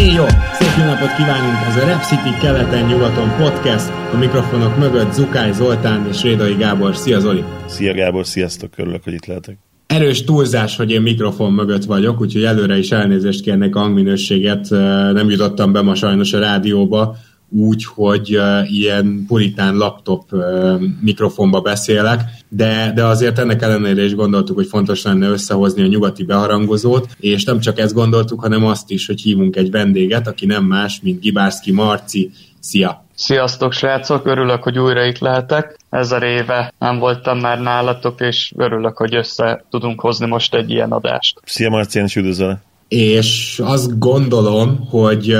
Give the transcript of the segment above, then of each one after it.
Éj jó! Szép jó napot kívánunk! Ez a Rap City keleten-nyugaton podcast. A mikrofonok mögött Zukály Zoltán és Rédai Gábor. Szia Zoli! Szia Gábor, sziasztok, örülök, hogy itt lehetek. Erős túlzás, hogy én mikrofon mögött vagyok, úgyhogy előre is elnézést kérnek a hangminőséget. Nem jutottam be ma sajnos a rádióba, úgy, hogy ilyen puritán laptop mikrofonba beszélek, de, de azért ennek ellenére is gondoltuk, hogy fontos lenne összehozni a nyugati beharangozót, és nem csak ezt gondoltuk, hanem azt is, hogy hívunk egy vendéget, aki nem más, mint Gibárszki Marci. Szia! Sziasztok srácok, örülök, hogy újra itt lehetek. Ezer éve nem voltam már nálatok, és örülök, hogy össze tudunk hozni most egy ilyen adást. Szia Marci, én is üdvözöllek és azt gondolom, hogy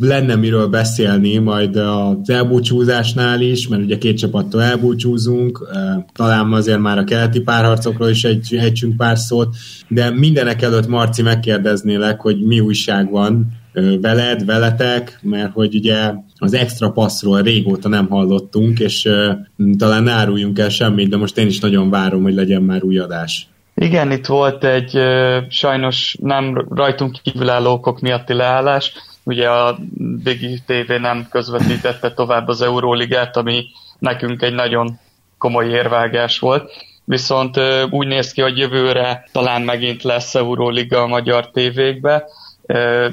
lenne miről beszélni majd az elbúcsúzásnál is, mert ugye két csapattól elbúcsúzunk, talán azért már a keleti párharcokról is egy, együnk pár szót, de mindenek előtt Marci megkérdeznélek, hogy mi újság van veled, veletek, mert hogy ugye az extra passzról régóta nem hallottunk, és talán áruljunk el semmit, de most én is nagyon várom, hogy legyen már új adás. Igen, itt volt egy sajnos nem rajtunk kívülálló okok miatti leállás. Ugye a Bigi TV nem közvetítette tovább az Euróligát, ami nekünk egy nagyon komoly érvágás volt. Viszont úgy néz ki, hogy jövőre talán megint lesz Euróliga a magyar tévékbe,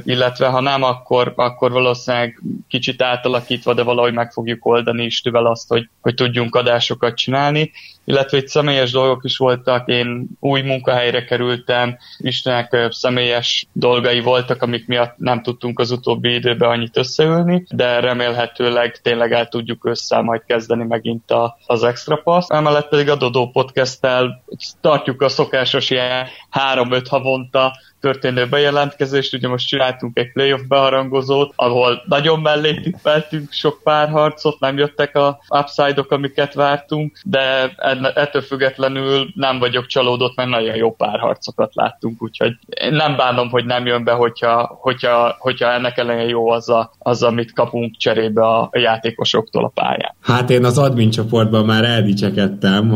illetve ha nem, akkor, akkor valószínűleg kicsit átalakítva, de valahogy meg fogjuk oldani Istővel azt, hogy, hogy tudjunk adásokat csinálni, illetve itt személyes dolgok is voltak, én új munkahelyre kerültem, Istenek személyes dolgai voltak, amik miatt nem tudtunk az utóbbi időben annyit összeülni, de remélhetőleg tényleg el tudjuk össze majd kezdeni megint a, az extra pass. Emellett pedig a Dodó podcast-tel tartjuk a szokásos ilyen 3-5 havonta történő bejelentkezést, ugye most csináltunk egy playoff beharangozót, ahol nagyon mellé tippeltünk sok párharcot, nem jöttek a upside-ok, amiket vártunk, de ettől függetlenül nem vagyok csalódott, mert nagyon jó párharcokat láttunk, úgyhogy én nem bánom, hogy nem jön be, hogyha, hogyha, hogyha ennek ellenére jó az, a, az, amit kapunk cserébe a, a játékosoktól a pályán. Hát én az admin csoportban már eldicsekedtem,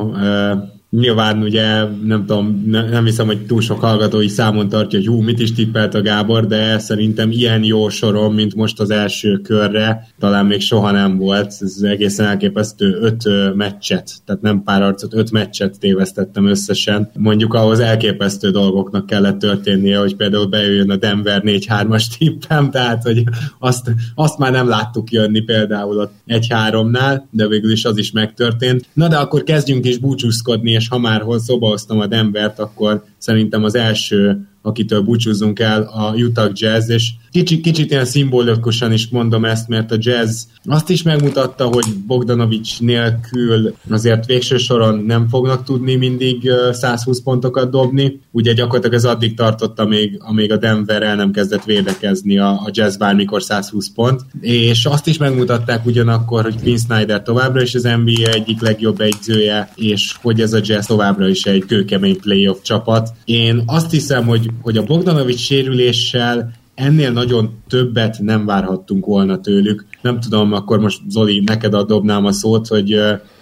Nyilván ugye nem tudom, ne, nem hiszem, hogy túl sok hallgatói számon tartja, hogy hú, mit is tippelt a Gábor, de szerintem ilyen jó sorom, mint most az első körre, talán még soha nem volt. Ez egészen elképesztő öt meccset, tehát nem pár arcot, öt meccset tévesztettem összesen. Mondjuk ahhoz elképesztő dolgoknak kellett történnie, hogy például bejöjjön a Denver 4-3-as tippem, tehát hogy azt, azt már nem láttuk jönni például a 1-3-nál, de végül is az is megtörtént. Na de akkor kezdjünk is búcsúzkodni, és ha már szóba hoztam a Denvert, akkor szerintem az első akitől búcsúzunk el, a Utah Jazz, és kicsit, kicsit ilyen szimbolikusan is mondom ezt, mert a Jazz azt is megmutatta, hogy Bogdanovics nélkül azért végső soron nem fognak tudni mindig 120 pontokat dobni. Ugye gyakorlatilag ez addig tartotta még, amíg a Denver el nem kezdett védekezni a, a Jazz bármikor 120 pont. És azt is megmutatták ugyanakkor, hogy Quinn Snyder továbbra is az NBA egyik legjobb egyzője, és hogy ez a Jazz továbbra is egy kőkemény playoff csapat. Én azt hiszem, hogy hogy a Bogdanovics sérüléssel ennél nagyon többet nem várhattunk volna tőlük. Nem tudom, akkor most Zoli, neked adobnám a szót, hogy,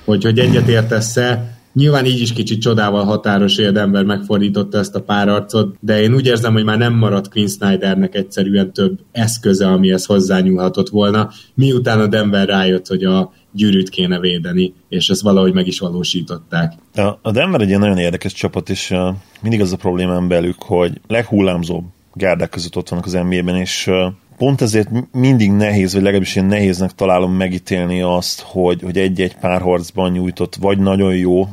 hogy, hogy egyet értesz-e. Nyilván így is kicsit csodával határos, Denver megfordította ezt a párarcot, de én úgy érzem, hogy már nem maradt Quinn Snydernek egyszerűen több eszköze, amihez hozzányúlhatott volna, miután a Denver rájött, hogy a gyűrűt kéne védeni, és ezt valahogy meg is valósították. A Denver egy ilyen nagyon érdekes csapat, és mindig az a problémám belük, hogy leghullámzóbb gárdák között ott vannak az NBA-ben, és pont ezért mindig nehéz, vagy legalábbis én nehéznek találom megítélni azt, hogy, hogy egy-egy párharcban nyújtott vagy nagyon jó,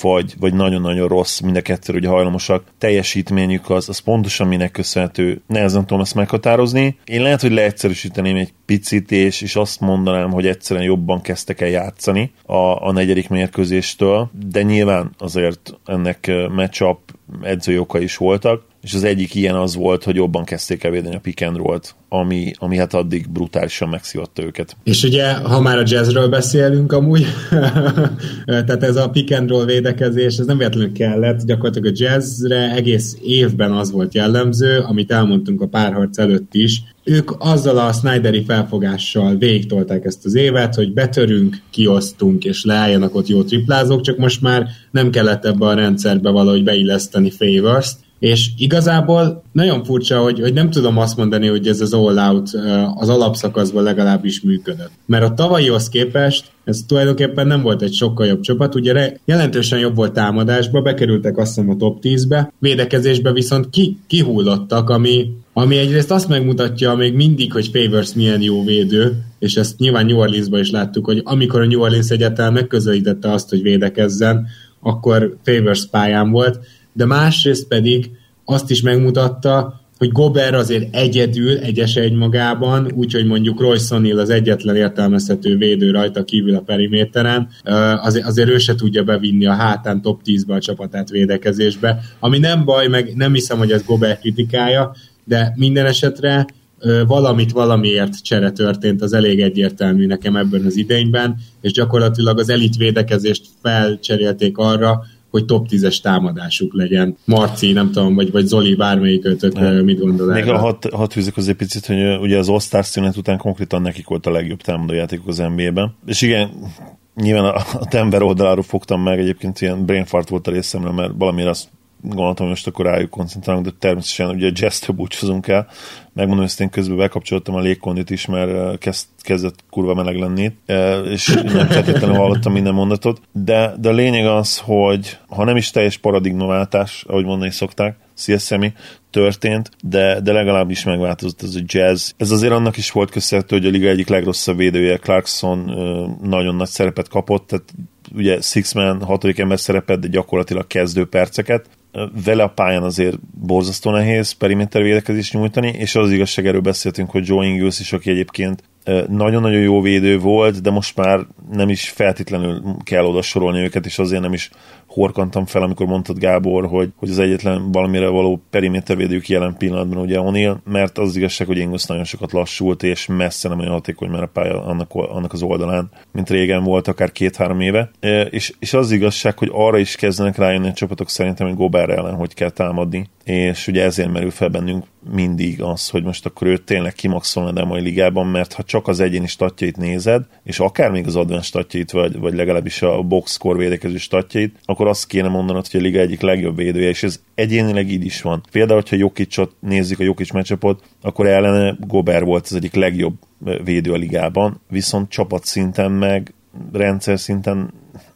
vagy, vagy nagyon-nagyon rossz, mind a kettő ugye hajlamosak. Teljesítményük az, az pontosan minek köszönhető. Nehezen tudom ezt meghatározni. Én lehet, hogy leegyszerűsíteném egy picit, és, és azt mondanám, hogy egyszerűen jobban kezdtek el játszani a, a negyedik mérkőzéstől, de nyilván azért ennek matchup edzői oka is voltak és az egyik ilyen az volt, hogy jobban kezdték el a pick and roll-t, ami, ami hát addig brutálisan megszívatta őket. És ugye, ha már a jazzről beszélünk amúgy, tehát ez a pick and roll védekezés, ez nem véletlenül kellett, gyakorlatilag a jazzre egész évben az volt jellemző, amit elmondtunk a párharc előtt is, ők azzal a Snyderi felfogással végtolták ezt az évet, hogy betörünk, kiosztunk, és leálljanak ott jó triplázók, csak most már nem kellett ebbe a rendszerbe valahogy beilleszteni favors és igazából nagyon furcsa, hogy, hogy nem tudom azt mondani, hogy ez az all-out az alapszakaszban legalábbis működött. Mert a tavalyihoz képest ez tulajdonképpen nem volt egy sokkal jobb csapat, ugye jelentősen jobb volt támadásba, bekerültek azt hiszem a top 10-be, védekezésbe viszont ki, kihullottak, ami, ami egyrészt azt megmutatja még mindig, hogy Favors milyen jó védő, és ezt nyilván New Orleansban is láttuk, hogy amikor a New Orleans egyetem megközelítette azt, hogy védekezzen, akkor Favors pályán volt, de másrészt pedig azt is megmutatta, hogy Gober azért egyedül, egyes egy magában, úgyhogy mondjuk Royce O'Neal az egyetlen értelmezhető védő rajta kívül a periméteren, azért, azért ő se tudja bevinni a hátán top 10-be a csapatát védekezésbe, ami nem baj, meg nem hiszem, hogy ez Gober kritikája, de minden esetre valamit valamiért csere történt, az elég egyértelmű nekem ebben az idényben, és gyakorlatilag az elit védekezést felcserélték arra, hogy top 10-es támadásuk legyen. Marci, nem tudom, vagy, vagy Zoli, bármelyik ötök mit gondol a hat, hat fűzök az egy picit, hogy ugye az All-Star szünet után konkrétan nekik volt a legjobb támadójátékok az NBA-ben. És igen, nyilván a Denver oldaláról fogtam meg, egyébként ilyen brainfart volt a részemre, mert valamire azt gondoltam, hogy most akkor rájuk koncentrálunk, de természetesen ugye jazz búcsúzunk el. Megmondom, hogy én közben bekapcsoltam a légkondit is, mert kezd, kezdett kurva meleg lenni, és nem feltétlenül hallottam minden mondatot. De, de a lényeg az, hogy ha nem is teljes paradigmaváltás, ahogy mondani szokták, szia Szemi, történt, de, de legalábbis megváltozott ez a jazz. Ez azért annak is volt köszönhető, hogy a liga egyik legrosszabb védője, Clarkson nagyon nagy szerepet kapott, tehát ugye Sixman hatodik ember szerepet, de gyakorlatilag kezdő perceket, vele a pályán azért borzasztó nehéz periméter védekezést nyújtani, és az igazság erről beszéltünk, hogy Joe Ingles is, aki egyébként nagyon-nagyon jó védő volt, de most már nem is feltétlenül kell oda sorolni őket, és azért nem is horkantam fel, amikor mondtad Gábor, hogy, hogy az egyetlen valamire való perimétervédők jelen pillanatban ugye O'Neill, mert az, az igazság, hogy Ingles nagyon sokat lassult, és messze nem olyan hatékony már a pálya annak, annak az oldalán, mint régen volt, akár két-három éve. És, és az igazság, hogy arra is kezdenek rájönni a csapatok szerintem, hogy Gobert ellen hogy kell támadni, és ugye ezért merül fel bennünk mindig az, hogy most akkor őt tényleg kimaxolna a mai ligában, mert ha csak az egyéni statjait nézed, és akár még az advanced statjait, vagy, vagy legalábbis a box score védekező statjait, akkor azt kéne mondanod, hogy a liga egyik legjobb védője, és ez egyénileg így is van. Például, hogyha Jokicot nézzük, a Jokic meccsapot, akkor ellene Gober volt az egyik legjobb védő a ligában, viszont csapat szinten meg rendszer szinten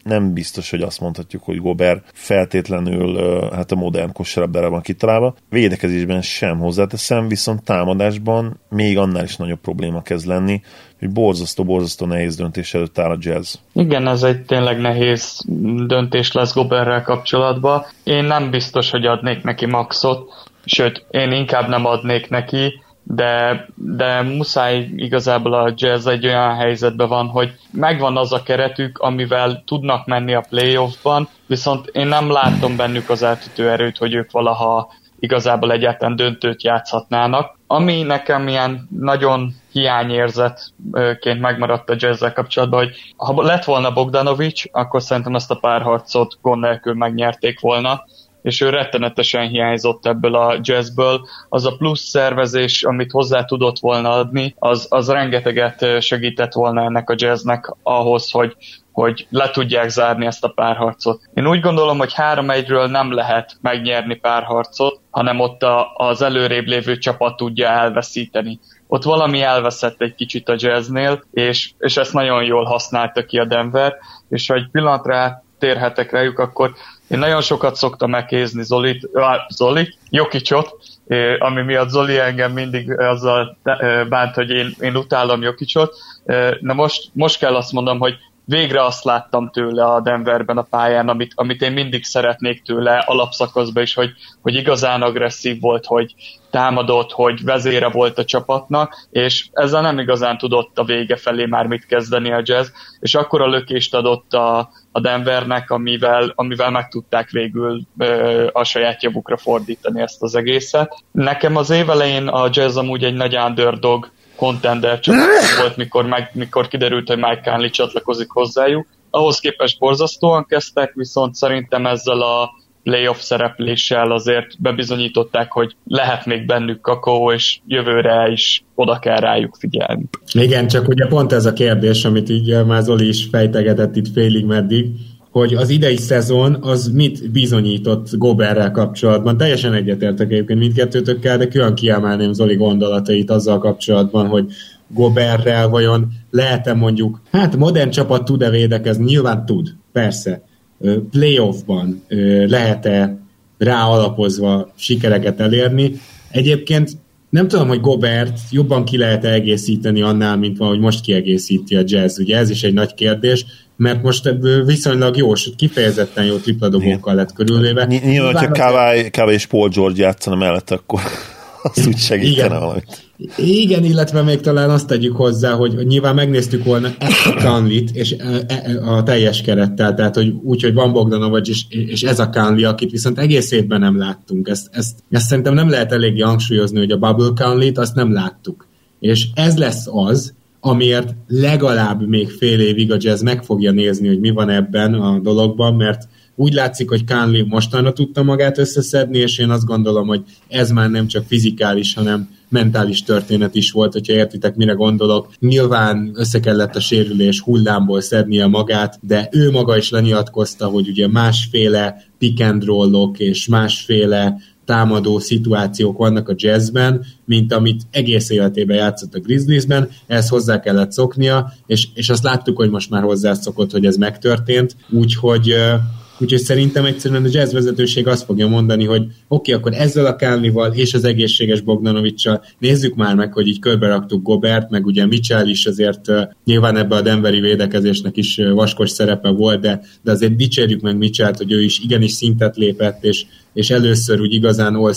nem biztos, hogy azt mondhatjuk, hogy Gober feltétlenül hát a modern kosárlabdára van kitalálva. Védekezésben sem hozzáteszem, viszont támadásban még annál is nagyobb probléma kezd lenni, hogy borzasztó-borzasztó nehéz döntés előtt áll a jazz. Igen, ez egy tényleg nehéz döntés lesz Goberrel kapcsolatban. Én nem biztos, hogy adnék neki maxot, sőt, én inkább nem adnék neki, de, de muszáj igazából a jazz egy olyan helyzetben van, hogy megvan az a keretük, amivel tudnak menni a playoffban, viszont én nem látom bennük az eltütő erőt, hogy ők valaha igazából egyáltalán döntőt játszhatnának. Ami nekem ilyen nagyon hiányérzetként megmaradt a jazzzel kapcsolatban, hogy ha lett volna Bogdanovics, akkor szerintem ezt a párharcot gond nélkül megnyerték volna, és ő rettenetesen hiányzott ebből a jazzből. Az a plusz szervezés, amit hozzá tudott volna adni, az, az rengeteget segített volna ennek a jazznek ahhoz, hogy, hogy le tudják zárni ezt a párharcot. Én úgy gondolom, hogy 3-1-ről nem lehet megnyerni párharcot, hanem ott a, az előrébb lévő csapat tudja elveszíteni. Ott valami elveszett egy kicsit a jazznél, és, és ezt nagyon jól használta ki a Denver, és ha egy pillanatra térhetek rájuk, akkor én nagyon sokat szoktam megkézni Zolit, Zolit, Jokicsot, ami miatt Zoli engem mindig azzal bánt, hogy én, én utálom Jokicsot. Na most, most kell azt mondom, hogy végre azt láttam tőle a Denverben a pályán, amit, amit én mindig szeretnék tőle alapszakaszban is, hogy, hogy igazán agresszív volt, hogy támadott, hogy vezére volt a csapatnak, és ezzel nem igazán tudott a vége felé már mit kezdeni a jazz, és akkor a lökést adott a, a Denvernek, amivel, amivel meg tudták végül ö, a saját javukra fordítani ezt az egészet. Nekem az évelején a jazz amúgy egy nagy underdog contender csapat volt, mikor, meg, mikor kiderült, hogy Mike Conley csatlakozik hozzájuk. Ahhoz képest borzasztóan kezdtek, viszont szerintem ezzel a playoff szerepléssel azért bebizonyították, hogy lehet még bennük kakaó, és jövőre is oda kell rájuk figyelni. Igen, csak ugye pont ez a kérdés, amit így már Zoli is fejtegetett itt félig meddig, hogy az idei szezon az mit bizonyított Goberrel kapcsolatban. Teljesen egyetértek egyébként mindkettőtökkel, de külön kiemelném Zoli gondolatait azzal kapcsolatban, hogy Goberrel vajon lehet-e mondjuk, hát modern csapat tud-e védekezni? Nyilván tud, persze. Playoffban lehet-e rá alapozva sikereket elérni? Egyébként nem tudom, hogy Gobert jobban ki lehet egészíteni annál, mint ahogy most kiegészíti a jazz. Ugye ez is egy nagy kérdés, mert most viszonylag jó, sőt kifejezetten jó tripladobókkal lett körülvéve. Nyilván, hogyha Kawai, Kawai és Paul George játszana mellett, akkor az úgy segítene Igen. valamit. Igen, illetve még talán azt tegyük hozzá, hogy nyilván megnéztük volna ezt a Kanlit, és e, e, a teljes kerettel, tehát hogy úgy, hogy van Bogdanovics, és, és ez a Kanli, akit viszont egész évben nem láttunk. Ezt, ezt, ezt szerintem nem lehet eléggé hangsúlyozni, hogy a Bubble Kanlit azt nem láttuk. És ez lesz az, amiért legalább még fél évig a jazz meg fogja nézni, hogy mi van ebben a dologban, mert úgy látszik, hogy Kánli mostanra tudta magát összeszedni, és én azt gondolom, hogy ez már nem csak fizikális, hanem mentális történet is volt, hogyha értitek, mire gondolok. Nyilván össze kellett a sérülés hullámból szednie magát, de ő maga is lenyilatkozta, hogy ugye másféle pick and roll-ok és másféle támadó szituációk vannak a jazzben, mint amit egész életében játszott a Grizzliesben, ehhez hozzá kellett szoknia, és, és azt láttuk, hogy most már hozzászokott, hogy ez megtörtént, úgyhogy Úgyhogy szerintem egyszerűen a jazz vezetőség azt fogja mondani, hogy oké, okay, akkor ezzel a Kálnival és az egészséges Bogdanovicsal nézzük már meg, hogy így körbe raktuk Gobert, meg ugye Mitchell is azért nyilván ebbe a Denveri védekezésnek is vaskos szerepe volt, de, de azért dicsérjük meg Mitchellt, hogy ő is igenis szintet lépett, és, és először úgy igazán all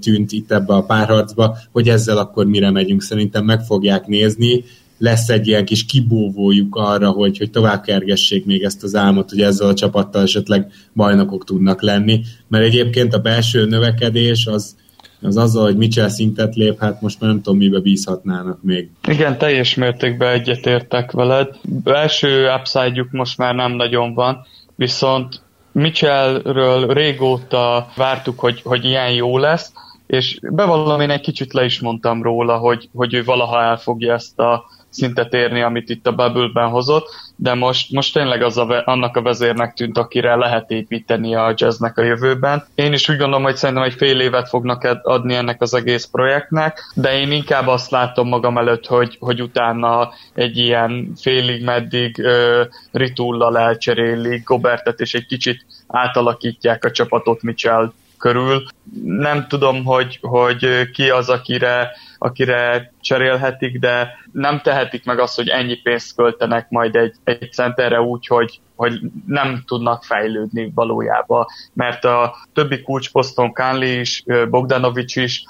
tűnt itt ebbe a párharcba, hogy ezzel akkor mire megyünk. Szerintem meg fogják nézni, lesz egy ilyen kis kibúvójuk arra, hogy, hogy tovább kergessék még ezt az álmot, hogy ezzel a csapattal esetleg bajnokok tudnak lenni, mert egyébként a belső növekedés az, az azzal, hogy Mitchell szintet lép, hát most már nem tudom, mibe bízhatnának még. Igen, teljes mértékben egyetértek veled. Belső upside most már nem nagyon van, viszont Mitchellről régóta vártuk, hogy, hogy ilyen jó lesz, és bevallom, én egy kicsit le is mondtam róla, hogy, hogy ő valaha elfogja ezt a szintet érni, amit itt a Bubble-ben hozott, de most, most tényleg az a, annak a vezérnek tűnt, akire lehet építeni a jazznek a jövőben. Én is úgy gondolom, hogy szerintem egy fél évet fognak adni ennek az egész projektnek, de én inkább azt látom magam előtt, hogy, hogy utána egy ilyen félig meddig uh, ritullal elcserélik Gobertet, és egy kicsit átalakítják a csapatot Mitchell körül. Nem tudom, hogy, hogy ki az, akire, akire cserélhetik, de nem tehetik meg azt, hogy ennyi pénzt költenek majd egy, egy centerre úgy, hogy, hogy nem tudnak fejlődni valójában, mert a többi kulcsposzton Kánli is, Bogdanovics is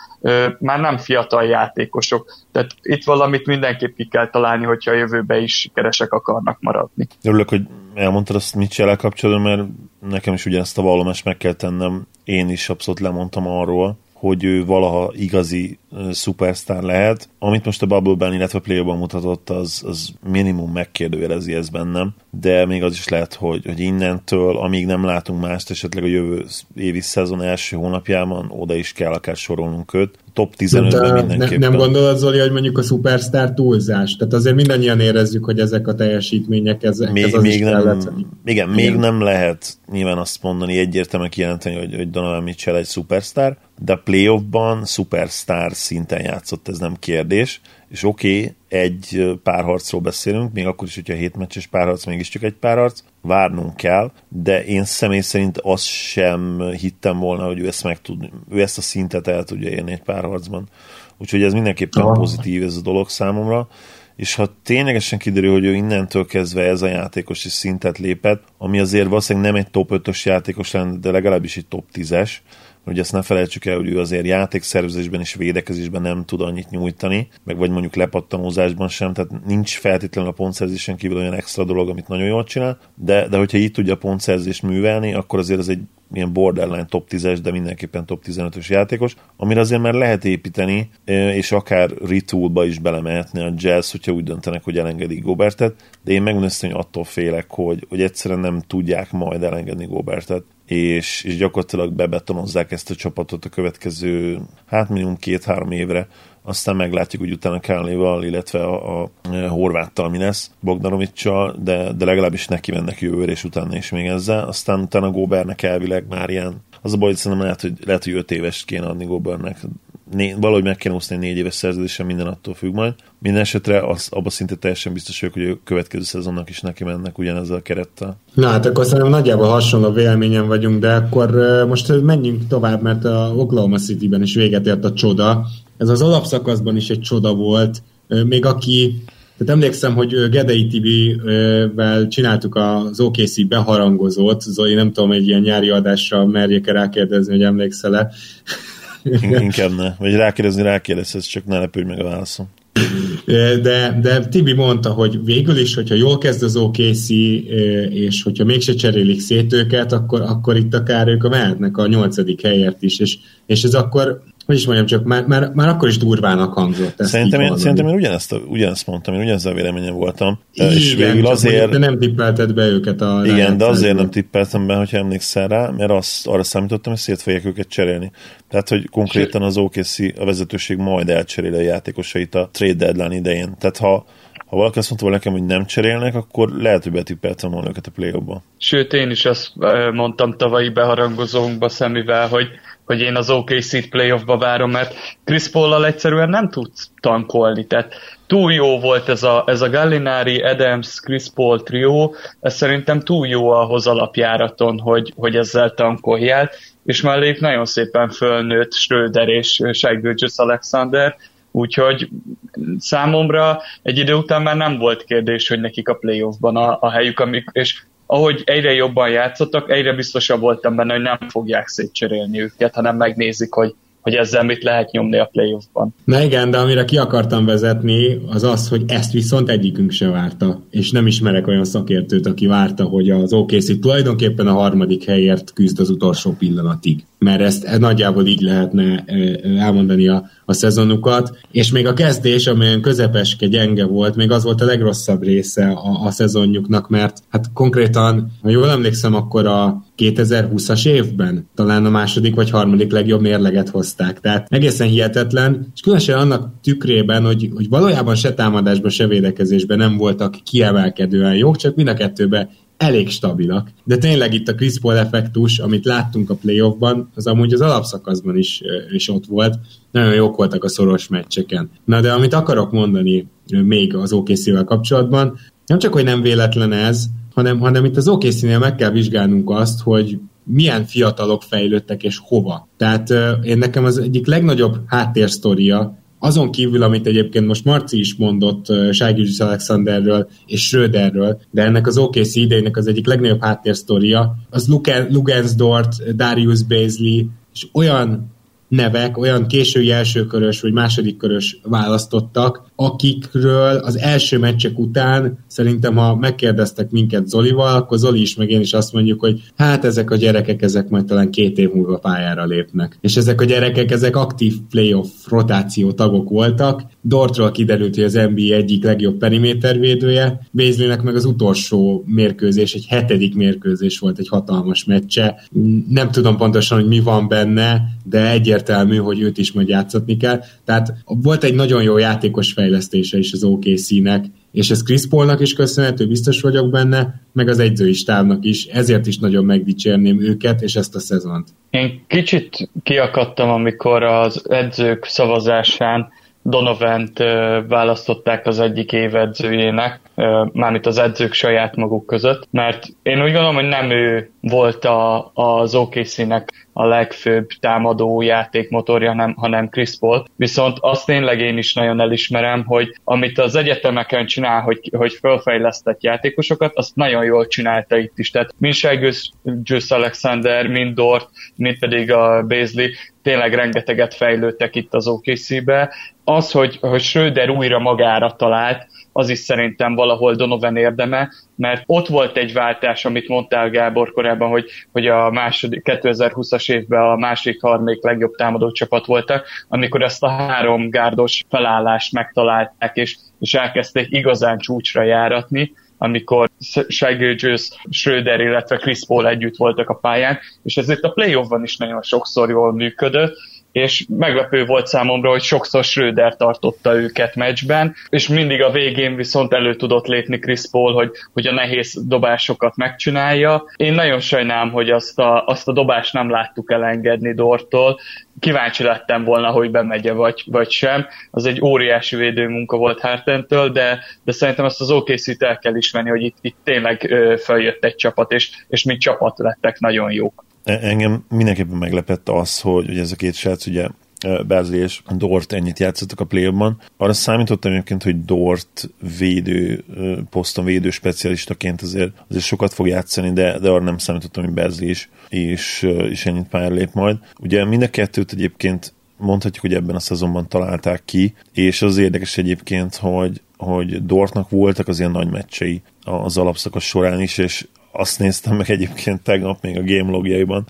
már nem fiatal játékosok. Tehát itt valamit mindenképp ki kell találni, hogyha a jövőbe is sikeresek akarnak maradni. Örülök, hogy elmondtad azt Mitchell kapcsolatban, mert nekem is ugyanezt a vallomást meg kell tennem. Én is abszolút lemondtam arról, hogy ő valaha igazi szupersztár lehet. Amit most a Bubble-ben, illetve play mutatott, az, az minimum megkérdőjelezi ez bennem, de még az is lehet, hogy, hogy innentől, amíg nem látunk mást, esetleg a jövő évi szezon első hónapjában oda is kell akár sorolnunk őt. Top 15-ben mindenképpen. Ne, nem gondolod, Zoli, hogy mondjuk a szupersztár túlzás? Tehát azért mindannyian érezzük, hogy ezek a teljesítmények, ezek még, ez az még nem, kellett. igen, igen, még nem lehet nyilván azt mondani, egyértelműen kijelenteni, hogy, hogy Donovan Mitchell egy szupersztár, de a playoffban szupersztár szinten játszott, ez nem kérdés, és oké, okay, egy párharcról beszélünk, még akkor is, hogyha hét meccses párharc, mégiscsak egy párharc, várnunk kell, de én személy szerint azt sem hittem volna, hogy ő ezt meg tud, ő ezt a szintet el tudja érni egy párharcban. Úgyhogy ez mindenképpen Aha. pozitív ez a dolog számomra, és ha ténylegesen kiderül, hogy ő innentől kezdve ez a játékos is szintet lépett, ami azért valószínűleg nem egy top 5-ös játékos lenne, de legalábbis egy top 10-es, hogy ezt ne felejtsük el, hogy ő azért játékszervezésben és védekezésben nem tud annyit nyújtani, meg vagy mondjuk lepattanózásban sem, tehát nincs feltétlenül a pontszerzésen kívül olyan extra dolog, amit nagyon jól csinál, de, de hogyha így tudja a pontszerzést művelni, akkor azért ez egy ilyen borderline top 10-es, de mindenképpen top 15-ös játékos, amire azért már lehet építeni, és akár retoolba is belemehetni a jazz, hogyha úgy döntenek, hogy elengedik Gobertet, de én megmondom hogy attól félek, hogy, hogy egyszerűen nem tudják majd elengedni Gobertet, és, és gyakorlatilag bebetonozzák ezt a csapatot a következő, hát minimum két-három évre, aztán meglátjuk, hogy utána Kánléval, illetve a, a, a Horváttal mi lesz, Bogdanovicsal, de, de legalábbis neki mennek jövőre, és utána is még ezzel. Aztán utána Góbernek elvileg már ilyen az a baj, hogy szerintem lehet, hogy, lehet, hogy öt éves kéne adni Gobernek. Né, valahogy meg kéne osztani négy éves szerződésen, minden attól függ majd. Minden esetre az, abban szinte teljesen biztos vagyok, hogy a következő szezonnak is neki mennek ugyanezzel a kerettel. Na hát akkor szerintem nagyjából hasonló véleményen vagyunk, de akkor most menjünk tovább, mert a Oklahoma City-ben is véget ért a csoda. Ez az alapszakaszban is egy csoda volt. Még aki tehát emlékszem, hogy Gedei TV-vel csináltuk az OKC beharangozót, Zoli, nem tudom, egy ilyen nyári adásra merjék-e rákérdezni, hogy emlékszel-e. Inkább ne. Vagy rákérdezni rákérdez, csak ne lepődj meg a válaszom. De, de Tibi mondta, hogy végül is, hogyha jól kezd az OKC, és hogyha mégse cserélik szét őket, akkor, akkor itt akár ők mehetnek a nyolcadik helyért is, és, és ez akkor hogy is mondjam, csak már, már, már akkor is durvának hangzott. Ezt szerintem, én, szerintem én ugyanezt, ugyanezt mondtam, én ugyanezzel a véleményem voltam. Igen, és végül azért... De nem tippelted be őket a... Igen, de azért nem tippeltem be, hogyha emlékszel rá, mert azt, arra számítottam, hogy szét fogják őket cserélni. Tehát, hogy konkrétan az OKC, a vezetőség majd elcseréli a játékosait a trade deadline idején. Tehát, ha ha valaki azt mondta volna nekem, hogy nem cserélnek, akkor lehet, hogy betippeltem volna őket a play Sőt, én is azt mondtam tavalyi beharangozónkba szemével, hogy hogy én az OKC-t playoffba várom, mert Chris Paul-lal egyszerűen nem tudsz tankolni, tehát túl jó volt ez a, ez a Gallinari, Adams, Chris Paul trió, ez szerintem túl jó ahhoz alapjáraton, hogy, hogy ezzel tankoljál, és melléjük nagyon szépen fölnőtt Schröder és Shai Alexander, úgyhogy számomra egy idő után már nem volt kérdés, hogy nekik a playoffban a, a helyük, amik, és ahogy egyre jobban játszottak, egyre biztosabb voltam benne, hogy nem fogják szétcserélni őket, hanem megnézik, hogy hogy ezzel mit lehet nyomni a playoffban. Na igen, de amire ki akartam vezetni, az az, hogy ezt viszont egyikünk se várta, és nem ismerek olyan szakértőt, aki várta, hogy az OKC tulajdonképpen a harmadik helyért küzd az utolsó pillanatig. Mert ezt, nagyjából így lehetne elmondani a, a szezonukat, és még a kezdés, amelyen közepeske gyenge volt, még az volt a legrosszabb része a, a szezonjuknak, mert hát konkrétan, ha jól emlékszem, akkor a 2020-as évben talán a második vagy harmadik legjobb mérleget hozták. Tehát egészen hihetetlen, és különösen annak tükrében, hogy, hogy valójában se támadásban, se védekezésben nem voltak kiemelkedően jók, csak mind a kettőben elég stabilak. De tényleg itt a Chris Paul effektus, amit láttunk a playoffban, az amúgy az alapszakaszban is, is ott volt. Nagyon jók voltak a szoros meccseken. Na de amit akarok mondani még az okc kapcsolatban, nem csak, hogy nem véletlen ez, hanem, hanem itt az okc meg kell vizsgálnunk azt, hogy milyen fiatalok fejlődtek és hova. Tehát én nekem az egyik legnagyobb háttérsztoria azon kívül, amit egyébként most Marci is mondott Ságyűzs Alexanderről és Schröderről, de ennek az OKC idejének az egyik legnagyobb háttérsztoria, az Lugensdort, Darius Baisley, és olyan nevek, olyan késői elsőkörös vagy másodikörös választottak, akikről az első meccsek után szerintem, ha megkérdeztek minket Zolival, akkor Zoli is meg én is azt mondjuk, hogy hát ezek a gyerekek, ezek majd talán két év múlva pályára lépnek. És ezek a gyerekek, ezek aktív playoff rotáció tagok voltak. Dortról kiderült, hogy az NBA egyik legjobb perimétervédője, Bézlének meg az utolsó mérkőzés, egy hetedik mérkőzés volt, egy hatalmas meccse. Nem tudom pontosan, hogy mi van benne, de egyértelmű, hogy őt is majd játszatni kell. Tehát volt egy nagyon jó játékos fej fejlesztése is az OKC-nek, és ez Chris Paulnak is köszönhető, biztos vagyok benne, meg az egyzői stábnak is, ezért is nagyon megdicsérném őket és ezt a szezont. Én kicsit kiakadtam, amikor az edzők szavazásán Donovant választották az egyik évedzőjének, mármint az edzők saját maguk között, mert én úgy gondolom, hogy nem ő volt a, az OKC-nek a legfőbb támadó játékmotorja, nem, hanem Chris Paul. Viszont azt tényleg én is nagyon elismerem, hogy amit az egyetemeken csinál, hogy, hogy fölfejlesztett játékosokat, azt nagyon jól csinálta itt is. Tehát mind Juice Alexander, mind Dort, mind pedig a Bézli tényleg rengeteget fejlődtek itt az OKC-be. Az, hogy, hogy Schröder újra magára talált, az is szerintem valahol Donovan érdeme, mert ott volt egy váltás, amit mondtál Gábor korábban, hogy, hogy a második, 2020-as évben a másik harmadik legjobb támadó csapat voltak, amikor ezt a három gárdos felállást megtalálták, és, és elkezdték igazán csúcsra járatni, amikor Shaggy Schröder, illetve Chris Paul együtt voltak a pályán, és ezért a playoffban is nagyon sokszor jól működött, és meglepő volt számomra, hogy sokszor Schröder tartotta őket meccsben, és mindig a végén viszont elő tudott lépni Chris Paul, hogy, hogy a nehéz dobásokat megcsinálja. Én nagyon sajnálom, hogy azt a, azt a dobást nem láttuk elengedni Dortól, kíváncsi lettem volna, hogy bemegye vagy, vagy sem. Az egy óriási védőmunka volt Hartentől, de, de szerintem ezt az okc el kell ismerni, hogy itt, itt tényleg feljött egy csapat, és, és mi csapat lettek nagyon jók. E, engem mindenképpen meglepett az, hogy, hogy ez a két srác ugye e, Beasley és Dort ennyit játszottak a play Arra számítottam egyébként, hogy Dort védő, e, poszton védő specialistaként azért, azért sokat fog játszani, de, de arra nem számítottam, hogy Beasley is, és, és ennyit pályára lép majd. Ugye mind a kettőt egyébként mondhatjuk, hogy ebben a szezonban találták ki, és az érdekes egyébként, hogy, hogy Dortnak voltak az ilyen nagy meccsei az alapszakasz során is, és azt néztem meg egyébként tegnap még a game logjaiban,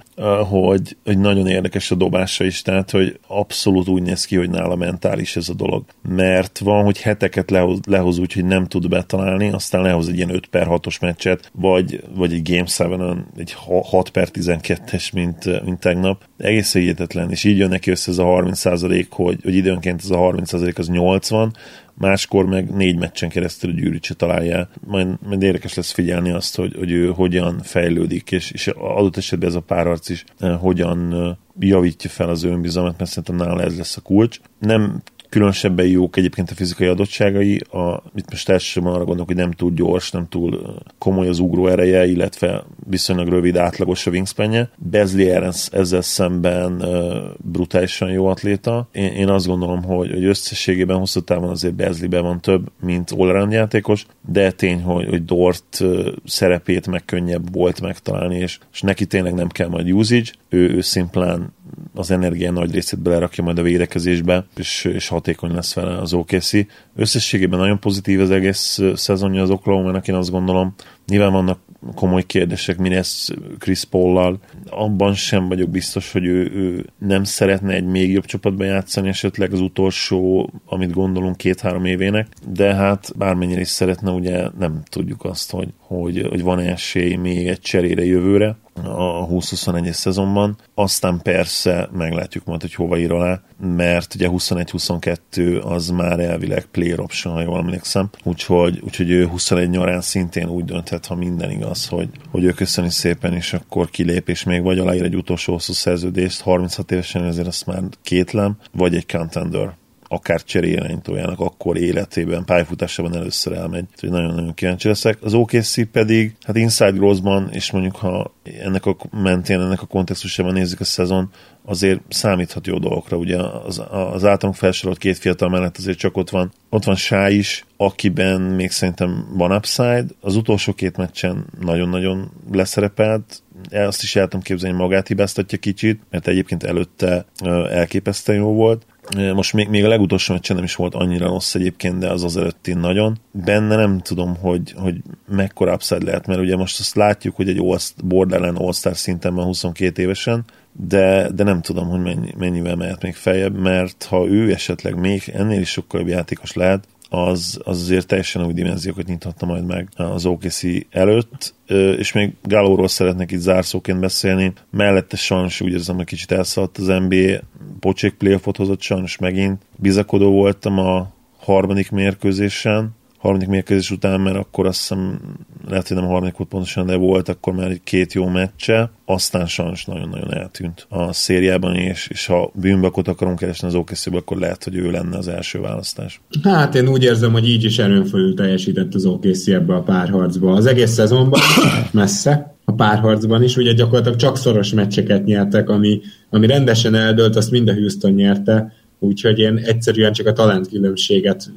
hogy, hogy nagyon érdekes a dobása is, tehát hogy abszolút úgy néz ki, hogy nála mentális ez a dolog. Mert van, hogy heteket lehoz, lehoz úgy, hogy nem tud betalálni, aztán lehoz egy ilyen 5 per 6-os meccset, vagy, vagy egy Game 7 egy 6 per 12-es, mint, mint tegnap. Egész hihetetlen, és így jön neki össze ez a 30 hogy, hogy időnként ez a 30% az 80, máskor meg négy meccsen keresztül a gyűrűt találja. Majd, majd érdekes lesz figyelni azt, hogy, hogy ő hogyan fejlődik, és, és adott esetben ez a párharc is eh, hogyan eh, javítja fel az önbizalmat, mert szerintem nála ez lesz a kulcs. Nem különösebben jók egyébként a fizikai adottságai, a, itt most elsősorban arra gondolok, hogy nem túl gyors, nem túl komoly az ugró ereje, illetve viszonylag rövid, átlagos a wingspanje. Bezli ezzel szemben brutálisan jó atléta. Én, én azt gondolom, hogy, hogy összességében hosszú távon azért Bezliben van több, mint all játékos, de tény, hogy, hogy Dort szerepét meg könnyebb volt megtalálni, és, és neki tényleg nem kell majd usage, ő, ő szimplán az energia nagy részét belerakja majd a védekezésbe, és, és hatékony lesz vele az OKC. Összességében nagyon pozitív az egész szezonja az oklahoma én azt gondolom. Nyilván vannak komoly kérdések, mi lesz Chris Paul-lal. Abban sem vagyok biztos, hogy ő, ő nem szeretne egy még jobb csapatban játszani, esetleg az utolsó, amit gondolunk két-három évének, de hát bármennyire is szeretne, ugye nem tudjuk azt, hogy, hogy, hogy van esély még egy cserére jövőre a 20-21-es szezonban. Aztán persze meglátjuk majd, hogy hova ír alá, mert ugye 21-22 az már elvileg player option, ha jól emlékszem. Úgyhogy, úgyhogy ő 21 nyarán szintén úgy dönthet, ha minden igaz, hogy, hogy ő köszöni szépen, és akkor kilép, és még vagy aláír egy utolsó hosszú szerződést, 36 évesen ezért azt már kétlem, vagy egy contender akár cserélirányítójának akkor életében, pályafutásában először elmegy. Úgyhogy nagyon-nagyon kíváncsi leszek. Az OKC pedig, hát Inside Grossban, és mondjuk ha ennek a mentén, ennek a kontextusában nézzük a szezon, azért számíthat jó dolgokra. Ugye az, az általunk felsorolt két fiatal mellett azért csak ott van, ott van Sá is, akiben még szerintem van upside. Az utolsó két meccsen nagyon-nagyon leszerepelt, azt is el tudom képzelni, magát hibáztatja kicsit, mert egyébként előtte elképesztően jó volt. Most még, még a legutolsó meccsen nem is volt annyira rossz egyébként, de az az előtti nagyon. Benne nem tudom, hogy, hogy mekkora upside lehet, mert ugye most azt látjuk, hogy egy all borderline all-star szinten van 22 évesen, de, de nem tudom, hogy mennyi, mennyivel mehet még feljebb, mert ha ő esetleg még ennél is sokkal jobb játékos lehet, az, az azért teljesen új dimenziókat nyithatna majd meg az OKC előtt, és még Galóról szeretnék itt zárszóként beszélni, mellette sajnos úgy érzem, hogy kicsit elszaladt az NBA, pocsék playoffot hozott sajnos megint, bizakodó voltam a harmadik mérkőzésen, harmadik mérkőzés után, mert akkor azt hiszem, lehet, hogy nem a harmadik volt pontosan, de volt akkor már egy két jó meccse, aztán sajnos nagyon-nagyon eltűnt a szériában, és, és ha bűnbakot akarunk keresni az okc akkor lehet, hogy ő lenne az első választás. Hát én úgy érzem, hogy így is erőn teljesített az OKC ebbe a párharcba. Az egész szezonban messze, a párharcban is, ugye gyakorlatilag csak szoros meccseket nyertek, ami, ami rendesen eldőlt, azt mind a Houston nyerte, úgyhogy én egyszerűen csak a talentkülönbséget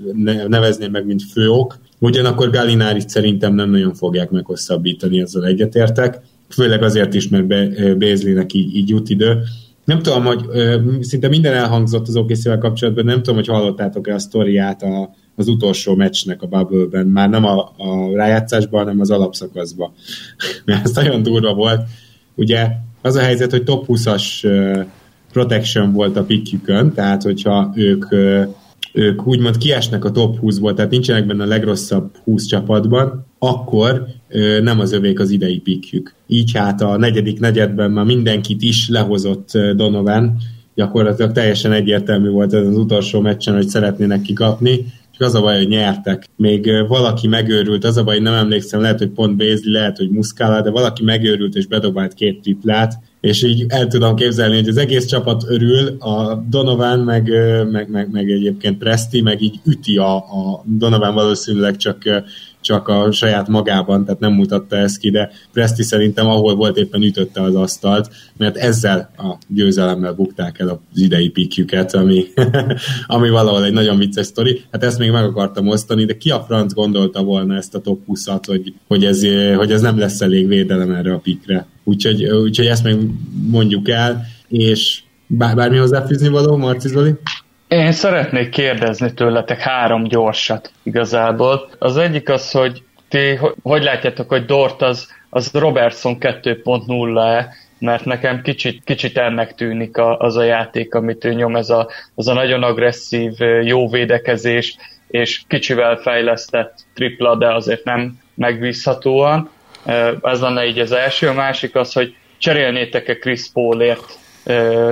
nevezném meg, mint főok. Ugyanakkor Galinárit szerintem nem nagyon fogják meghosszabbítani, ezzel egyetértek. Főleg azért is, mert Bézlinek így, így jut idő. Nem tudom, hogy szinte minden elhangzott az okc kapcsolatban, nem tudom, hogy hallottátok-e a sztoriát a, az utolsó meccsnek a Bubble-ben, már nem a, a rájátszásban, hanem az alapszakaszban. Mert ez nagyon durva volt. Ugye az a helyzet, hogy top 20-as protection volt a pikjükön, tehát hogyha ők, ők úgymond kiesnek a top 20-ból, tehát nincsenek benne a legrosszabb 20 csapatban, akkor nem az övék az idei pikjük. Így hát a negyedik negyedben már mindenkit is lehozott Donovan, gyakorlatilag teljesen egyértelmű volt ez az utolsó meccsen, hogy szeretnének kikapni, az a baj, hogy nyertek. Még valaki megőrült, az a baj, hogy nem emlékszem, lehet, hogy pont Bézli, lehet, hogy Muszkála, de valaki megőrült és bedobált két triplát, és így el tudom képzelni, hogy az egész csapat örül, a Donovan, meg, meg, meg, meg egyébként Presti, meg így üti a, a Donovan valószínűleg csak csak a saját magában, tehát nem mutatta ezt ki, de Presti szerintem ahol volt éppen ütötte az asztalt, mert ezzel a győzelemmel bukták el az idei pikjüket, ami, ami valahol egy nagyon vicces sztori. Hát ezt még meg akartam osztani, de ki a franc gondolta volna ezt a top 20 hogy, hogy, ez, hogy ez nem lesz elég védelem erre a pikre. Úgyhogy, úgyhogy ezt még mondjuk el, és bár, bármi hozzáfűzni való, Marci Zoli? Én szeretnék kérdezni tőletek három gyorsat igazából. Az egyik az, hogy ti hogy látjátok, hogy Dort az, az Robertson 2.0-e, mert nekem kicsit, kicsit ennek tűnik a, az a játék, amit ő nyom, ez a, az a nagyon agresszív, jó védekezés, és kicsivel fejlesztett tripla, de azért nem megbízhatóan. Ez lenne így az első. A másik az, hogy cserélnétek-e Chris Paulért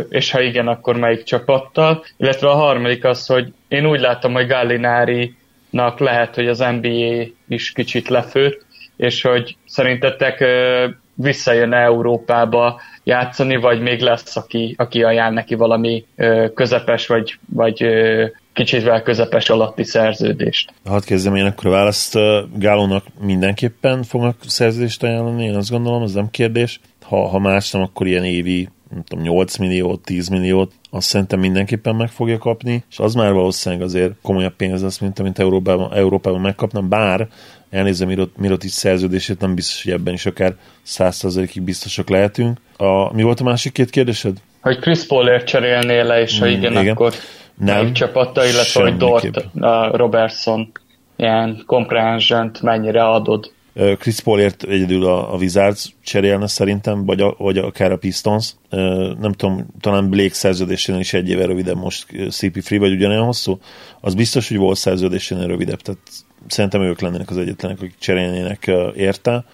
és ha igen, akkor melyik csapattal. Illetve a harmadik az, hogy én úgy látom, hogy Gallinári-nak lehet, hogy az NBA is kicsit lefőtt, és hogy szerintetek visszajön Európába játszani, vagy még lesz, aki, aki ajánl neki valami közepes, vagy, vagy kicsit közepes alatti szerződést. Hadd kezdem én akkor a választ. Gálónak mindenképpen fognak szerződést ajánlani, én azt gondolom, ez nem kérdés. Ha, ha más nem, akkor ilyen évi nem tudom, 8 milliót, 10 milliót, azt szerintem mindenképpen meg fogja kapni, és az már valószínűleg azért komolyabb pénz lesz, mint amit Európában, Európában megkapna, bár elnézem Mirot, Mirot is szerződését, nem biztos, hogy ebben is akár 100%-ig biztosak lehetünk. A, mi volt a másik két kérdésed? Hogy Chris Paulért cserélnél le, és ha mm, igen, igen. akkor nem, csapatta, illetve hogy Dort, a Robertson ilyen comprehension mennyire adod. Chris Paulért egyedül a, a Wizards cserélne szerintem, vagy, a, vagy akár a Pistons. Nem tudom, talán Blake szerződésénél is egy éve rövidebb most CP Free, vagy ugyanolyan hosszú. Az biztos, hogy volt szerződésénél rövidebb, tehát szerintem ők lennének az egyetlenek, akik cserélnének érte.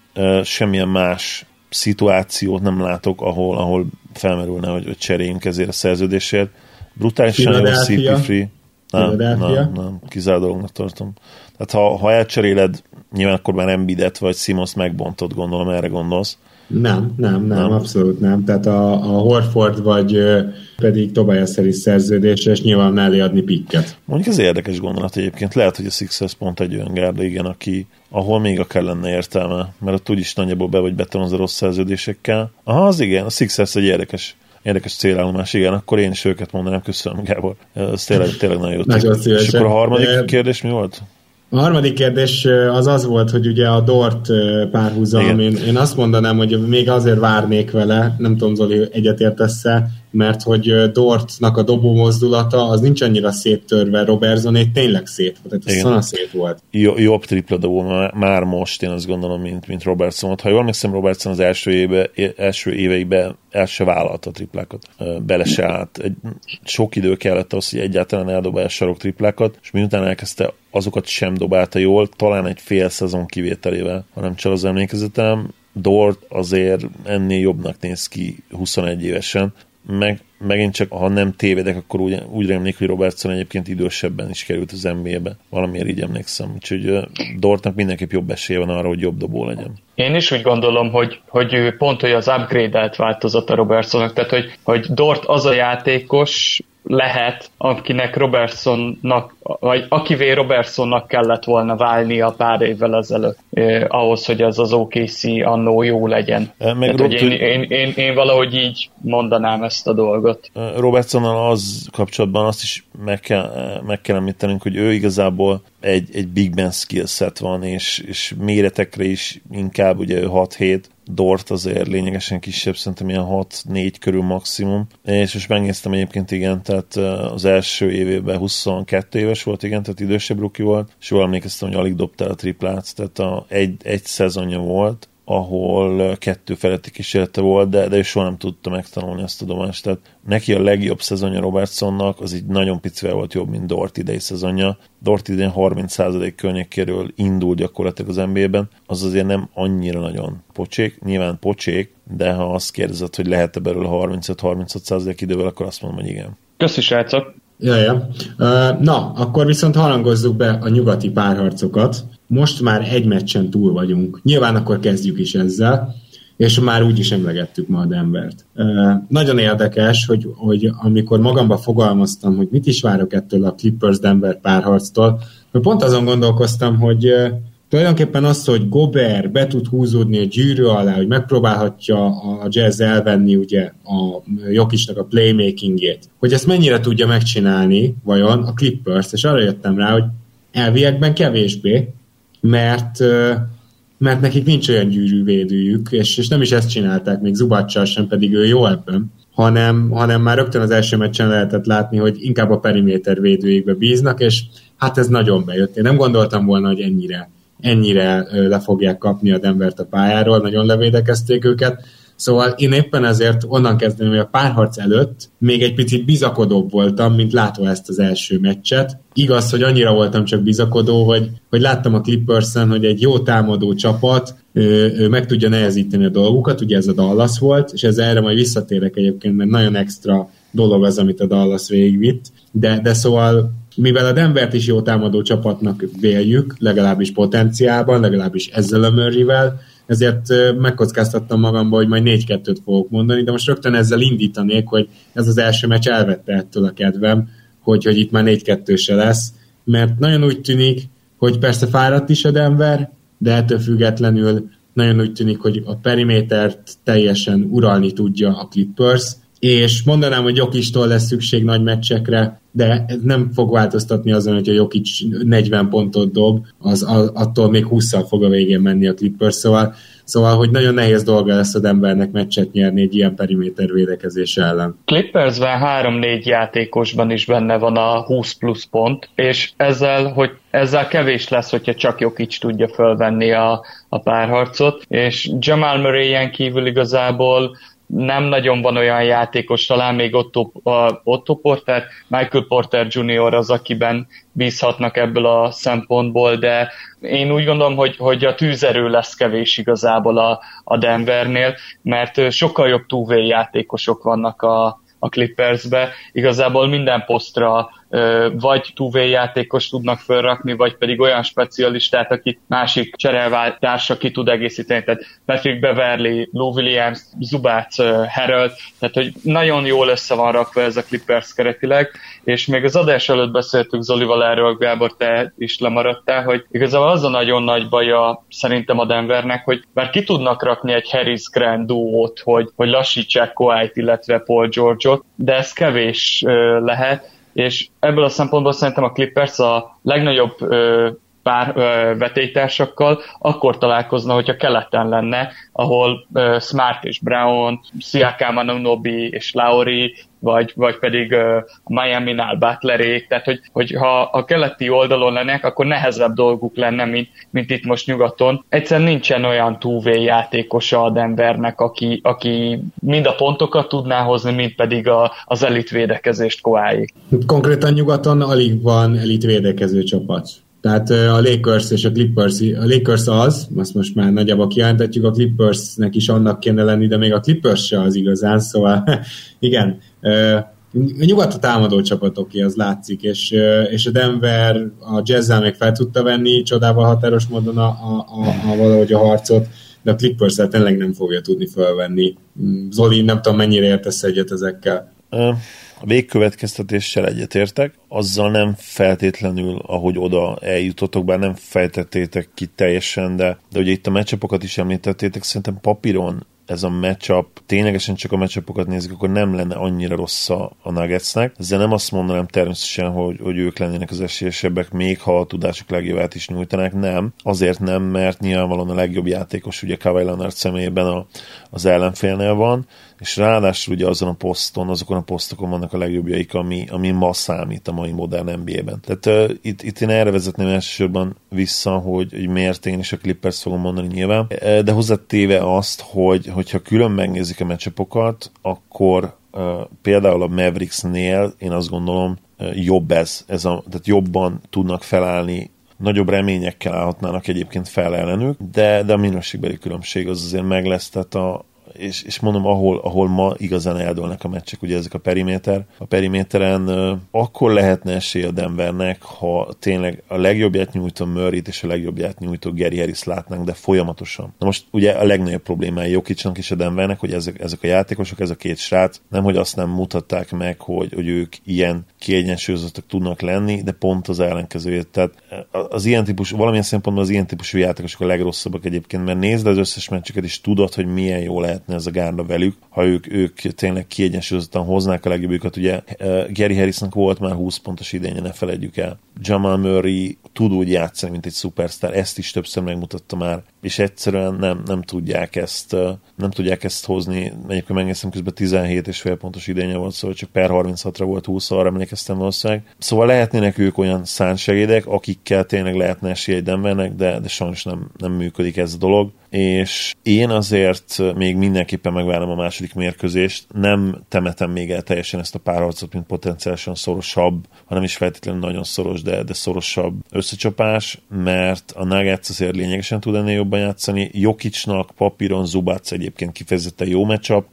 Semmilyen más szituációt nem látok, ahol, ahol felmerülne, hogy, hogy cseréljünk ezért a szerződésért. Brutálisan jó CP Free. Nem, nem, nem, kizárt dolognak tartom. Tehát ha, ha elcseréled Nyilván akkor már Embidet vagy Simons megbontott, gondolom, erre gondolsz. Nem, nem, nem, nem, abszolút nem. Tehát a, a Horford vagy pedig Tobias Harris szerződésre, és nyilván mellé adni pikket. Mondjuk ez érdekes gondolat egyébként. Lehet, hogy a Sixers pont egy olyan gárda, igen, aki, ahol még akár lenne értelme, mert ott úgyis nagyjából be vagy betonozva rossz szerződésekkel. Aha, az igen, a Sixers egy érdekes érdekes célállomás, igen, akkor én is őket mondanám, köszönöm Gábor. Ez tényleg, tényleg nagyon jó. Nagyon És akkor a harmadik kérdés mi volt? A harmadik kérdés az az volt, hogy ugye a Dort párhuzam, én, én azt mondanám, hogy még azért várnék vele, nem tudom Zoli egyetértesz-e, mert hogy Dortnak a dobó mozdulata az nincs annyira széttörve, Robertsoné tényleg szét volt, tehát szana szét volt. Jó, jobb tripla dobó már most, én azt gondolom, mint, mint Robertson. Ha jól emlékszem, Robertson az első, éve, első éveiben el se vállalta a triplákat, bele se állt. Egy, sok idő kellett az, hogy egyáltalán eldobálja a sarok triplákat, és miután elkezdte azokat sem dobálta jól, talán egy fél szezon kivételével, hanem csak az emlékezetem, Dort azért ennél jobbnak néz ki 21 évesen, meg megint csak, ha nem tévedek, akkor úgy, úgy remlék, hogy Robertson egyébként idősebben is került az NBA-be. Valamiért így emlékszem. Úgyhogy Dortnak mindenképp jobb esélye van arra, hogy jobb dobó legyen. Én is úgy gondolom, hogy, hogy pont, hogy az upgrade-elt változat a Robertsonnak, tehát hogy, hogy Dort az a játékos, lehet, akinek Robertsonnak, vagy akivé Robertsonnak kellett volna válnia pár évvel ezelőtt, eh, ahhoz, hogy ez az OKC annó jó legyen. Eh, meg Tehát, hogy én, én, én, én, valahogy így mondanám ezt a dolgot. Robertsonnal az kapcsolatban azt is meg kell, meg kell említenünk, hogy ő igazából egy, egy big man skillset van, és, és méretekre is inkább ugye 6-7, Dort azért lényegesen kisebb, szerintem ilyen 6-4 körül maximum. És most megnéztem egyébként, igen, tehát az első évében 22 éves volt, igen, tehát idősebb ruki volt, és jól emlékeztem, hogy alig dobta a triplát, tehát a, egy, egy szezonja volt, ahol kettő feletti kísérlete volt, de, de ő soha nem tudta megtanulni ezt a domást. Tehát neki a legjobb szezonja Robertsonnak az így nagyon picivel volt jobb, mint Dort idei szezonja. Dort idén 30% környékéről indul gyakorlatilag az NBA-ben, az azért nem annyira nagyon pocsék, nyilván pocsék, de ha azt kérdezed, hogy lehet-e belőle 35-36% idővel, akkor azt mondom, hogy igen. Köszi, srácok! Ja, ja. Na, akkor viszont harangozzuk be a nyugati párharcokat. Most már egy meccsen túl vagyunk. Nyilván akkor kezdjük is ezzel, és már úgy is emlegettük ma a Denvert. Nagyon érdekes, hogy, hogy amikor magamba fogalmaztam, hogy mit is várok ettől a Clippers-Denver párharctól, pont azon gondolkoztam, hogy tulajdonképpen az, hogy Gober be tud húzódni a gyűrű alá, hogy megpróbálhatja a jazz elvenni ugye a Jokisnak a playmakingét, hogy ezt mennyire tudja megcsinálni vajon a Clippers, és arra jöttem rá, hogy elviekben kevésbé, mert mert nekik nincs olyan gyűrűvédőjük, és, és nem is ezt csinálták, még Zubaccsal sem, pedig ő jó ebben, hanem, hanem már rögtön az első meccsen lehetett látni, hogy inkább a periméter védőjékbe bíznak, és hát ez nagyon bejött. Én nem gondoltam volna, hogy ennyire ennyire le fogják kapni a Denvert a pályáról, nagyon levédekezték őket. Szóval én éppen ezért onnan kezdem, hogy a párharc előtt még egy picit bizakodóbb voltam, mint látva ezt az első meccset. Igaz, hogy annyira voltam csak bizakodó, hogy, hogy láttam a clippers hogy egy jó támadó csapat ő, ő meg tudja nehezíteni a dolgukat, ugye ez a Dallas volt, és ez erre majd visszatérek egyébként, mert nagyon extra dolog az, amit a Dallas végigvitt, de, de szóval mivel a Denvert is jó támadó csapatnak véljük, legalábbis potenciálban, legalábbis ezzel a Murrayvel, ezért megkockáztattam magamba, hogy majd 4-2-t fogok mondani, de most rögtön ezzel indítanék, hogy ez az első meccs elvette ettől a kedvem, hogy, hogy itt már 4-2 se lesz, mert nagyon úgy tűnik, hogy persze fáradt is a Denver, de ettől függetlenül nagyon úgy tűnik, hogy a perimétert teljesen uralni tudja a Clippers, és mondanám, hogy Jokistól lesz szükség nagy meccsekre, de ez nem fog változtatni azon, hogy a Jokic 40 pontot dob, az, az attól még 20-szal fog a végén menni a Clippers, szóval, szóval hogy nagyon nehéz dolga lesz a Denvernek meccset nyerni egy ilyen periméter védekezés ellen. Clippersben 3-4 játékosban is benne van a 20 plusz pont, és ezzel, hogy ezzel kevés lesz, hogyha csak Jokic tudja fölvenni a, a párharcot, és Jamal Murray-en kívül igazából nem nagyon van olyan játékos, talán még Otto, Otto Porter, Michael Porter Jr. az, akiben bízhatnak ebből a szempontból, de én úgy gondolom, hogy, hogy a tűzerő lesz kevés igazából a, a Denvernél, mert sokkal jobb túvé játékosok vannak a, a Clippersbe. Igazából minden posztra vagy túvé játékos tudnak felrakni, vagy pedig olyan specialistát, aki másik cserelváltársa ki tud egészíteni. Tehát Patrick Beverly, Lou Williams, Zubác, Harold, tehát hogy nagyon jól össze van rakva ez a Clippers keretileg, és még az adás előtt beszéltük Zolival erről, Gábor, te is lemaradtál, hogy igazából az a nagyon nagy baja szerintem a Denvernek, hogy már ki tudnak rakni egy Harris Grant duót, hogy, hogy lassítsák Kawhi-t, illetve Paul George-ot, de ez kevés lehet, és ebből a szempontból szerintem a Clippers a legnagyobb ö, pár ö, vetélytársakkal akkor találkozna, hogyha keleten lenne, ahol ö, Smart és Brown, Siakam, Anunobi és Lauri vagy, vagy pedig uh, Miami-nál Butlerék, tehát hogy, hogy ha a keleti oldalon lennek, akkor nehezebb dolguk lenne, mint, mint itt most nyugaton. Egyszerűen nincsen olyan túvé játékosa a Denvernek, aki, aki mind a pontokat tudná hozni, mind pedig a, az elit védekezést koáig. Konkrétan nyugaton alig van elit védekező csapat. Tehát a Lakers és a Clippers, a Lakers az, azt most már nagyjából kijelentetjük, a Clippersnek is annak kéne lenni, de még a Clippers se az igazán, szóval igen, nyugat a támadó csapatoké, az látszik, és, és a Denver a jazz még fel tudta venni csodával határos módon a, a, a, a valahogy a harcot, de a clippers tényleg nem fogja tudni felvenni. Zoli, nem tudom, mennyire értesz egyet ezekkel. A végkövetkeztetéssel egyetértek, azzal nem feltétlenül, ahogy oda eljutotok, bár nem fejtettétek ki teljesen, de, de ugye itt a meccsapokat is említettétek, szerintem papíron ez a matchup, ténylegesen csak a matchupokat nézik, akkor nem lenne annyira rossz a, a Nuggetsnek. Ezzel nem azt mondanám természetesen, hogy, hogy ők lennének az esélyesebbek, még ha a tudásuk legjobbát is nyújtanák, nem. Azért nem, mert nyilvánvalóan a legjobb játékos ugye Kawhi Leonard személyében a, az ellenfélnél van, és ráadásul ugye azon a poszton, azokon a posztokon vannak a legjobbjaik, ami, ami ma számít a mai modern NBA-ben. Tehát uh, itt, itt én erre vezetném elsősorban vissza, hogy, hogy miért én is a Clippers fogom mondani nyilván, de hozzátéve azt, hogy hogyha külön megnézik a meccsapokat, akkor uh, például a Mavericksnél én azt gondolom jobb ez, ez a, tehát jobban tudnak felállni nagyobb reményekkel állhatnának egyébként fel ellenük, de, de a minőségbeli különbség az azért meg lesz, tehát a, és, és mondom, ahol, ahol ma igazán eldőlnek a meccsek, ugye ezek a periméter. A periméteren akkor lehetne esély a Denvernek, ha tényleg a legjobbját nyújtó murray és a legjobbját nyújtó Gary Harris látnánk, de folyamatosan. Na most ugye a legnagyobb problémája Jokicsnak és a Denvernek, hogy ezek, ezek a játékosok, ez a két srác, nem hogy azt nem mutatták meg, hogy, hogy ők ilyen kiegyensúlyozottak tudnak lenni, de pont az ellenkezőjét. Tehát az ilyen típusú, valamilyen szempontból az ilyen típusú játékosok a legrosszabbak egyébként, mert nézd az összes meccseket, és tudod, hogy milyen jó lehet lehetne ez a gárda velük, ha ők, ők tényleg kiegyensúlyozottan hoznák a legjobbukat. Ugye uh, Gary Harrisnak volt már 20 pontos idénye, ne felejtjük el. Jamal Murray tud úgy játszani, mint egy szupersztár, ezt is többször megmutatta már, és egyszerűen nem, nem tudják ezt uh, nem tudják ezt hozni. Egyébként megnéztem közben 17 és fél pontos idénye volt, szóval csak per 36-ra volt 20 arra emlékeztem valószínűleg. Szóval lehetnének ők olyan szánsegédek, akikkel tényleg lehetne esélye egy de, de sajnos nem, nem működik ez a dolog és én azért még mindenképpen megvárom a második mérkőzést, nem temetem még el teljesen ezt a párharcot, mint potenciálisan szorosabb, hanem is feltétlenül nagyon szoros, de, de szorosabb összecsapás, mert a Nuggets azért lényegesen tud ennél jobban játszani. Jokicsnak papíron Zubac egyébként kifejezetten jó meccsap,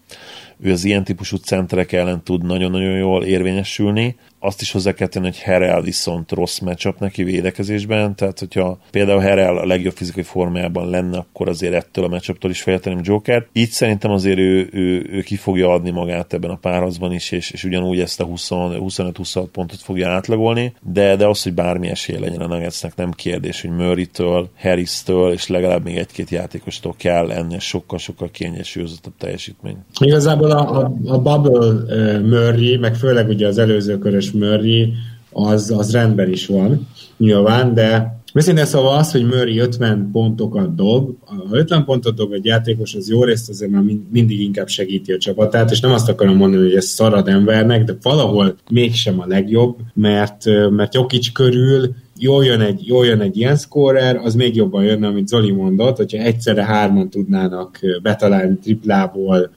ő az ilyen típusú centerek ellen tud nagyon-nagyon jól érvényesülni, azt is hozzá kell tenni, hogy Herel viszont rossz matchup neki védekezésben, tehát hogyha például Herel a legjobb fizikai formájában lenne, akkor azért ettől a matchuptól is félteném Joker. Így szerintem azért ő, ő, ő, ki fogja adni magát ebben a párharcban is, és, és ugyanúgy ezt a 25-26 pontot fogja átlagolni, de, de az, hogy bármi esélye legyen a Nuggetsnek, nem kérdés, hogy Murray-től, Harris-től, és legalább még egy-két játékostól kell ennél sokkal-sokkal kiegyensúlyozottabb teljesítmény. Igazából a, a, a Bubble uh, Murray, meg főleg ugye az előző körös Murray, az, az rendben is van, nyilván, de Őszintén szóval az, hogy Murray 50 pontokat dob, ha 50 pontot dob egy játékos, az jó részt azért már mindig inkább segíti a csapatát, és nem azt akarom mondani, hogy ez szarad embernek, de valahol mégsem a legjobb, mert, mert Jokic körül jól jön egy, jól jön egy ilyen scorer, az még jobban jönne, amit Zoli mondott, hogyha egyszerre hárman tudnának betalálni triplából,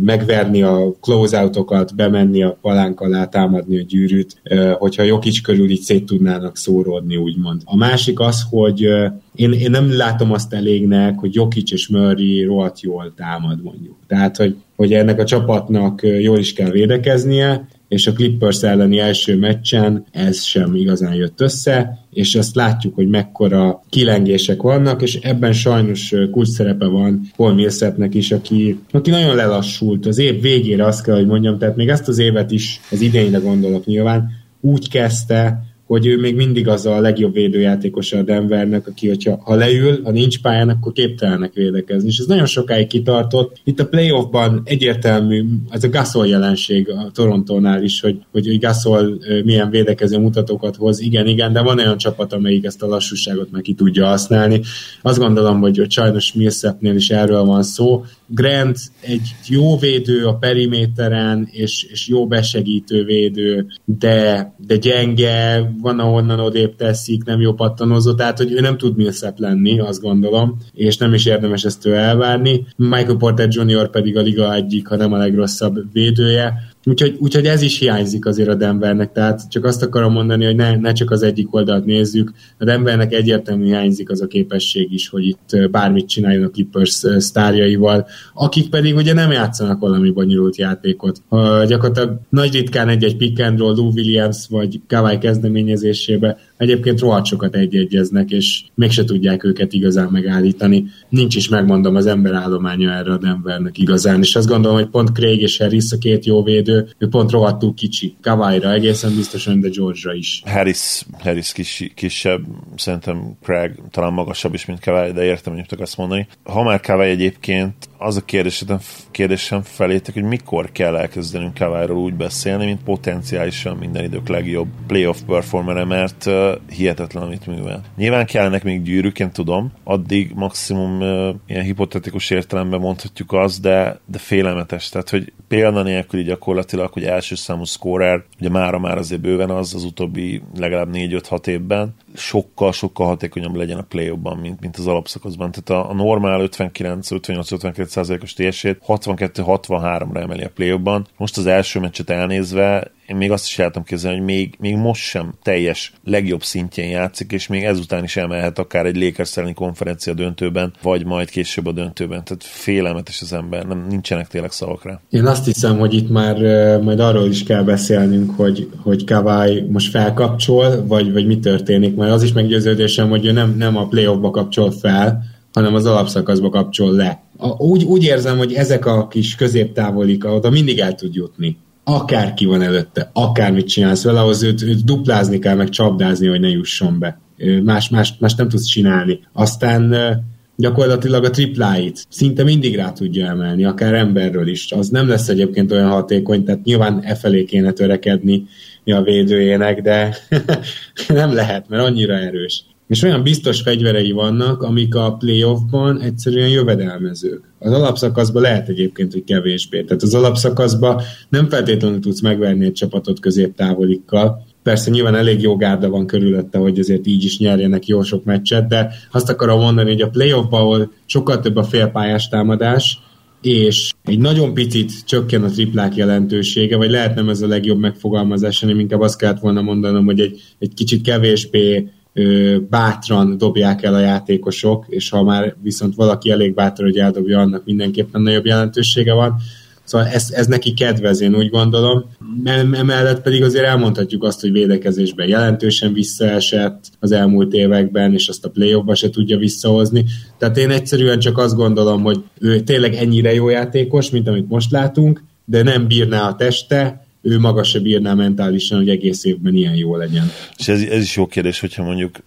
megverni a closeoutokat, bemenni a palánk alá, támadni a gyűrűt, hogyha Jokic körül így szét tudnának szóródni, úgymond. A másik az, hogy én, én nem látom azt elégnek, hogy Jokic és Murray rohadt jól támad, mondjuk. Tehát, hogy, hogy ennek a csapatnak jól is kell védekeznie, és a Clippers elleni első meccsen ez sem igazán jött össze, és azt látjuk, hogy mekkora kilengések vannak, és ebben sajnos kulcs szerepe van Paul Millsapnek is, aki, aki nagyon lelassult. Az év végére azt kell, hogy mondjam, tehát még ezt az évet is, az idényre gondolok nyilván, úgy kezdte, hogy ő még mindig az a legjobb védőjátékosa a Denvernek, aki, hogyha ha leül, ha nincs pályán, akkor képtelenek védekezni. És ez nagyon sokáig kitartott. Itt a playoffban egyértelmű, ez a Gasol jelenség a Torontónál is, hogy, hogy, hogy Gasol milyen védekező mutatókat hoz. Igen, igen, de van olyan csapat, amelyik ezt a lassúságot meg ki tudja használni. Azt gondolom, hogy, hogy sajnos Millsapnél is erről van szó. Grant egy jó védő a periméteren, és, és jó besegítő védő, de, de gyenge, van ahonnan odébb teszik, nem jó pattanozó, tehát hogy ő nem tud Millsap lenni, azt gondolom, és nem is érdemes ezt ő elvárni. Michael Porter Jr. pedig a liga egyik, ha nem a legrosszabb védője, Úgyhogy, úgyhogy ez is hiányzik azért a Denvernek, tehát csak azt akarom mondani, hogy ne, ne csak az egyik oldalt nézzük, a Denvernek egyértelműen hiányzik az a képesség is, hogy itt bármit csináljon a Clippers sztárjaival, akik pedig ugye nem játszanak valami bonyolult játékot. Ha gyakorlatilag nagy ritkán egy-egy pick and roll, Lou Williams vagy Kawai kezdeményezésébe egyébként rohadt sokat egyegyeznek, és mégse tudják őket igazán megállítani. Nincs is, megmondom, az emberállománya erre a Denvernek igazán, és azt gondolom, hogy pont Craig és Harris a két jó védő, ő pont rohadtul kicsi. Kavaira egészen biztosan, de George-ra is. Harris, Harris kis, kisebb, szerintem Craig talán magasabb is, mint Kawai, de értem, hogy azt mondani. Ha már Kawai egyébként, az a kérdésem, kérdésem felétek, hogy mikor kell elkezdenünk Kawairól úgy beszélni, mint potenciálisan minden idők legjobb playoff performere, mert uh, hihetetlen, amit művel. Nyilván kellenek még gyűrűk, én tudom, addig maximum uh, ilyen hipotetikus értelemben mondhatjuk azt, de, de félelmetes. Tehát, hogy példa nélkül gyakorlatilag, hogy első számú scorer, ugye mára már azért bőven az az utóbbi legalább 4-5-6 évben, sokkal-sokkal hatékonyabb legyen a play mint, mint az alapszakaszban. Tehát a, a normál 59-58-59% os TS-ét 62-63-ra emeli a play Most az első meccset elnézve én még azt is tudom képzelni, hogy még, még most sem teljes legjobb szintjén játszik, és még ezután is emelhet akár egy Lakers konferencia döntőben, vagy majd később a döntőben. Tehát félelmetes az ember, nem, nincsenek tényleg szavak. Én azt hiszem, hogy itt már majd arról is kell beszélnünk, hogy, hogy Kawai most felkapcsol, vagy, vagy mi történik, mert az is meggyőződésem, hogy ő nem, nem a playoffba kapcsol fel, hanem az alapszakaszba kapcsol le. A, úgy, úgy érzem, hogy ezek a kis középtávolik, oda mindig el tud jutni akárki van előtte, akármit csinálsz vele, ahhoz őt, őt duplázni kell, meg csapdázni, hogy ne jusson be. Más, más, más nem tudsz csinálni. Aztán gyakorlatilag a tripláit szinte mindig rá tudja emelni, akár emberről is. Az nem lesz egyébként olyan hatékony, tehát nyilván e felé kéne törekedni a védőjének, de nem lehet, mert annyira erős és olyan biztos fegyverei vannak, amik a playoffban egyszerűen jövedelmezők. Az alapszakaszban lehet egyébként, hogy kevésbé. Tehát az alapszakaszban nem feltétlenül tudsz megverni egy csapatot középtávolikkal. Persze nyilván elég jó gárda van körülötte, hogy azért így is nyerjenek jó sok meccset, de azt akarom mondani, hogy a playoffban, ahol sokkal több a félpályás támadás, és egy nagyon picit csökken a triplák jelentősége, vagy lehet nem ez a legjobb megfogalmazás, hanem inkább azt kellett volna mondanom, hogy egy, egy kicsit kevésbé bátran dobják el a játékosok, és ha már viszont valaki elég bátran, hogy eldobja, annak mindenképpen nagyobb jelentősége van. Szóval ez, ez neki kedvez, én úgy gondolom. Emellett pedig azért elmondhatjuk azt, hogy védekezésben jelentősen visszaesett az elmúlt években, és azt a play se tudja visszahozni. Tehát én egyszerűen csak azt gondolom, hogy ő tényleg ennyire jó játékos, mint amit most látunk, de nem bírná a teste, ő maga se bírná mentálisan, hogy egész évben ilyen jó legyen. És ez, ez is jó kérdés, hogyha mondjuk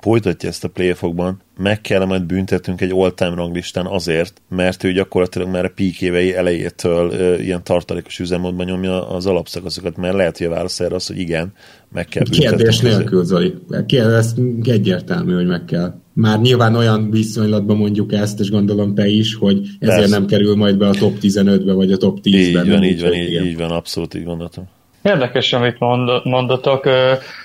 folytatja ezt a playoffokban, meg kell majd büntetnünk egy all-time ranglistán azért, mert ő gyakorlatilag már a peak évei elejétől ö, ilyen tartalékos üzemmódban nyomja az alapszakaszokat, mert lehet, hogy a válasz erre az, hogy igen, meg kell büntetni. Kérdés nélkül, Zoli. Ez egyértelmű, hogy meg kell. Már nyilván olyan viszonylatban mondjuk ezt, és gondolom te is, hogy ezért Persze. nem kerül majd be a top 15-be, vagy a top 10-ben. Így van, így van, így, így van, abszolút így gondoltam. Érdekes, amit mond, mondatok.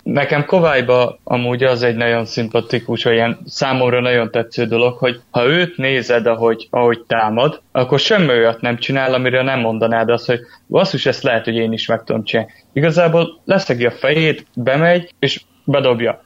Nekem Kovályba amúgy az egy nagyon szimpatikus, vagy ilyen számomra nagyon tetsző dolog, hogy ha őt nézed, ahogy, ahogy támad, akkor semmi olyat nem csinál, amire nem mondanád azt, hogy basszus, ezt lehet, hogy én is meg tudom csinálni. Igazából leszegi a fejét, bemegy, és bedobja.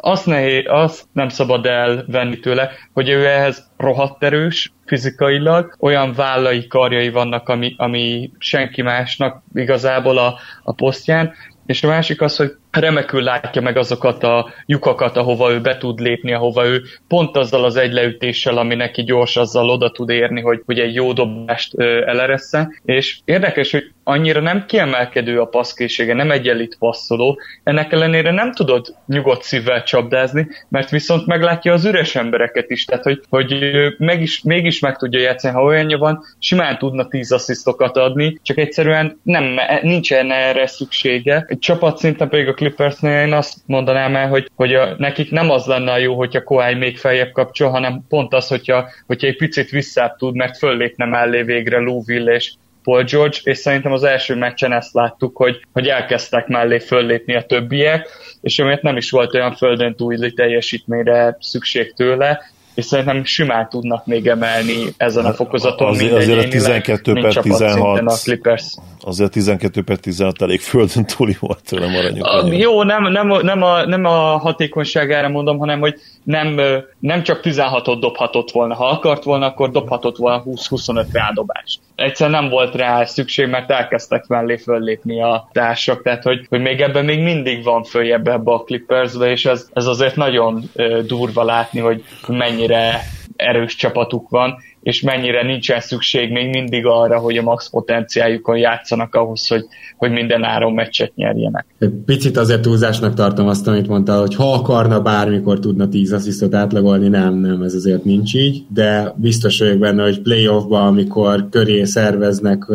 Azt, nehéz, azt nem szabad elvenni tőle, hogy ő ehhez rohadt erős fizikailag, olyan vállai karjai vannak, ami, ami senki másnak igazából a, a posztján, és a másik az, hogy remekül látja meg azokat a lyukakat, ahova ő be tud lépni, ahova ő pont azzal az egy leütéssel, ami neki gyors, azzal oda tud érni, hogy, hogy egy jó dobást eleresse. És érdekes, hogy annyira nem kiemelkedő a passzkészsége, nem egy elit passzoló, ennek ellenére nem tudod nyugodt szívvel csapdázni, mert viszont meglátja az üres embereket is, tehát hogy, hogy meg is, mégis meg tudja játszani, ha olyanja van, simán tudna tíz asszisztokat adni, csak egyszerűen nem, nincsen erre szüksége. Egy csapat szinten pedig a Clippersnél. Én azt mondanám el, hogy, hogy a, nekik nem az lenne a jó, hogyha Kawhi még feljebb kapcsol, hanem pont az, hogyha, hogyha egy picit visszább tud, mert föllépne mellé végre Lou Will és Paul George, és szerintem az első meccsen ezt láttuk, hogy, hogy elkezdtek mellé föllépni a többiek, és amiért nem is volt olyan földön túli teljesítményre szükség tőle, és szerintem simán tudnak még emelni ezen a fokozaton. Azért, azért a 12 per 16 a Clippers. Azért 12 per 16 elég földön túli volt tőle maradjunk. A, jó, nem, nem, nem, a, nem a hatékonyságára mondom, hanem hogy nem, nem csak 16-ot dobhatott volna. Ha akart volna, akkor dobhatott volna 20-25 rádobást. Egyszerűen nem volt rá szükség, mert elkezdtek mellé föllépni a társak, tehát hogy, hogy még ebben még mindig van följebb ebbe a Clippersbe, és ez, ez azért nagyon durva látni, hogy mennyire erős csapatuk van, és mennyire nincsen szükség még mindig arra, hogy a max potenciáljukon játszanak ahhoz, hogy, hogy minden áron meccset nyerjenek. Picit azért túlzásnak tartom azt, amit mondtál, hogy ha akarna bármikor tudna 10 asszisztot átlagolni, nem, nem, ez azért nincs így, de biztos vagyok benne, hogy playoffban, amikor köré szerveznek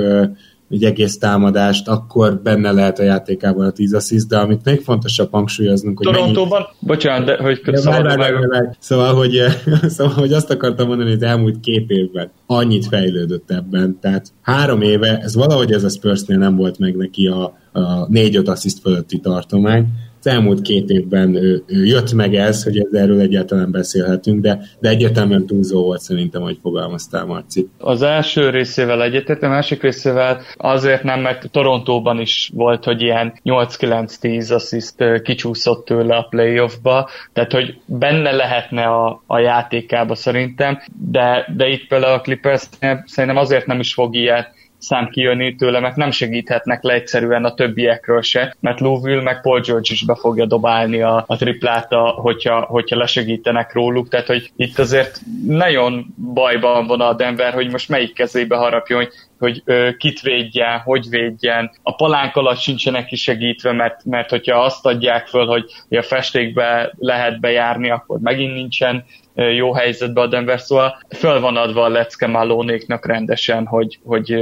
egy egész támadást, akkor benne lehet a játékában a 10 assziszt, de amit még fontosabb hangsúlyoznunk, hogy Torontóban, mennyi... bocsánat, de hogy ja, várj, várj, várj. Szóval, hogy, szóval, hogy azt akartam mondani, hogy az elmúlt két évben annyit fejlődött ebben, tehát három éve, ez valahogy ez a Spursnél nem volt meg neki a, a négy-öt assziszt fölötti tartomány, az elmúlt két évben ő, jött meg ez, hogy erről egyáltalán beszélhetünk, de, de egyértelműen túlzó volt szerintem, hogy fogalmaztál, Marci. Az első részével egyetértem, a másik részével azért nem, mert Torontóban is volt, hogy ilyen 8-9-10 assziszt kicsúszott tőle a playoffba, tehát hogy benne lehetne a, a játékába szerintem, de, de itt például a Clippers szerintem azért nem is fog ilyet szám kijönni tőle, mert nem segíthetnek le egyszerűen a többiekről se, mert Louisville meg Paul George is be fogja dobálni a, a triplát, a, hogyha, hogyha lesegítenek róluk, tehát hogy itt azért nagyon bajban van a Denver, hogy most melyik kezébe harapjon, hogy hogy ö, kit védjen, hogy védjen. A palánk alatt sincsenek kisegítve, mert, mert hogyha azt adják föl, hogy, hogy a festékbe lehet bejárni, akkor megint nincsen jó helyzetbe a Denver, szóval föl van adva a lecke Malónéknak rendesen, hogy, hogy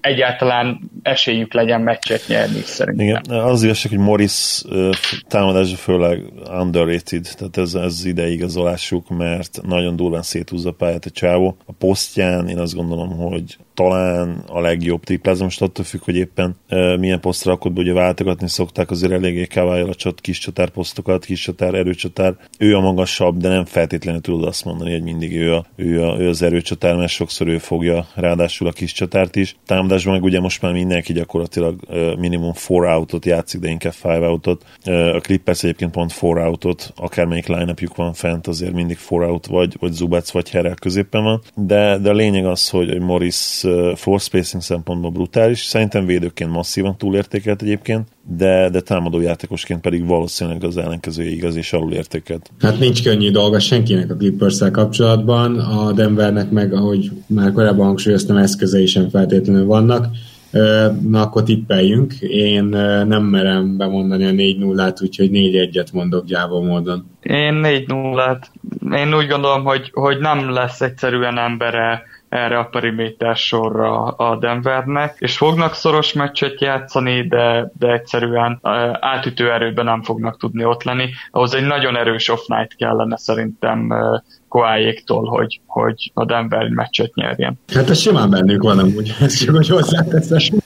egyáltalán esélyük legyen meccset nyerni szerintem. Igen, az igazság, hogy Morris támadása főleg underrated, tehát ez, ez ide igazolásuk, mert nagyon durván széthúzza a pályát a csávó. A posztján én azt gondolom, hogy talán a legjobb Ez Most attól függ, hogy éppen e, milyen posztra be, ugye váltogatni szokták azért eléggé kávályalacsot, kis csatár posztokat, kis csatár, erőcsatár. Ő a magasabb, de nem feltétlenül tudod azt mondani, hogy mindig ő, a, ő, a, ő az erőcsatár, mert sokszor ő fogja ráadásul a kis csatárt is. Támadásban meg ugye most már mindenki gyakorlatilag minimum 4 outot játszik, de inkább 5 outot. A Clippers egyébként pont 4 outot, akármelyik line van fent, azért mindig 4 out vagy, vagy Zubac vagy Herel középen van. De, de a lényeg az, hogy, hogy Morris floor spacing szempontból brutális, szerintem védőként masszívan túlértékelt egyébként, de, de támadó játékosként pedig valószínűleg az ellenkezője igaz és alulértékelt. Hát nincs könnyű dolga senkinek a clippers kapcsolatban, a Denvernek meg, ahogy már korábban hangsúlyoztam, eszközei sem feltétlenül vannak. Na akkor tippeljünk. Én nem merem bemondani a 4-0-át, úgyhogy 4-1-et mondok gyáva módon. Én 4-0-át. Én úgy gondolom, hogy, hogy nem lesz egyszerűen embere erre a periméter sorra a Denvernek, és fognak szoros meccset játszani, de, de egyszerűen átütő erőben nem fognak tudni ott lenni. Ahhoz egy nagyon erős off-night kellene szerintem Koájéktól, hogy, hogy a Denver meccset nyerjen. Hát ez simán bennük van amúgy, ez csak hogy hozzáteszem.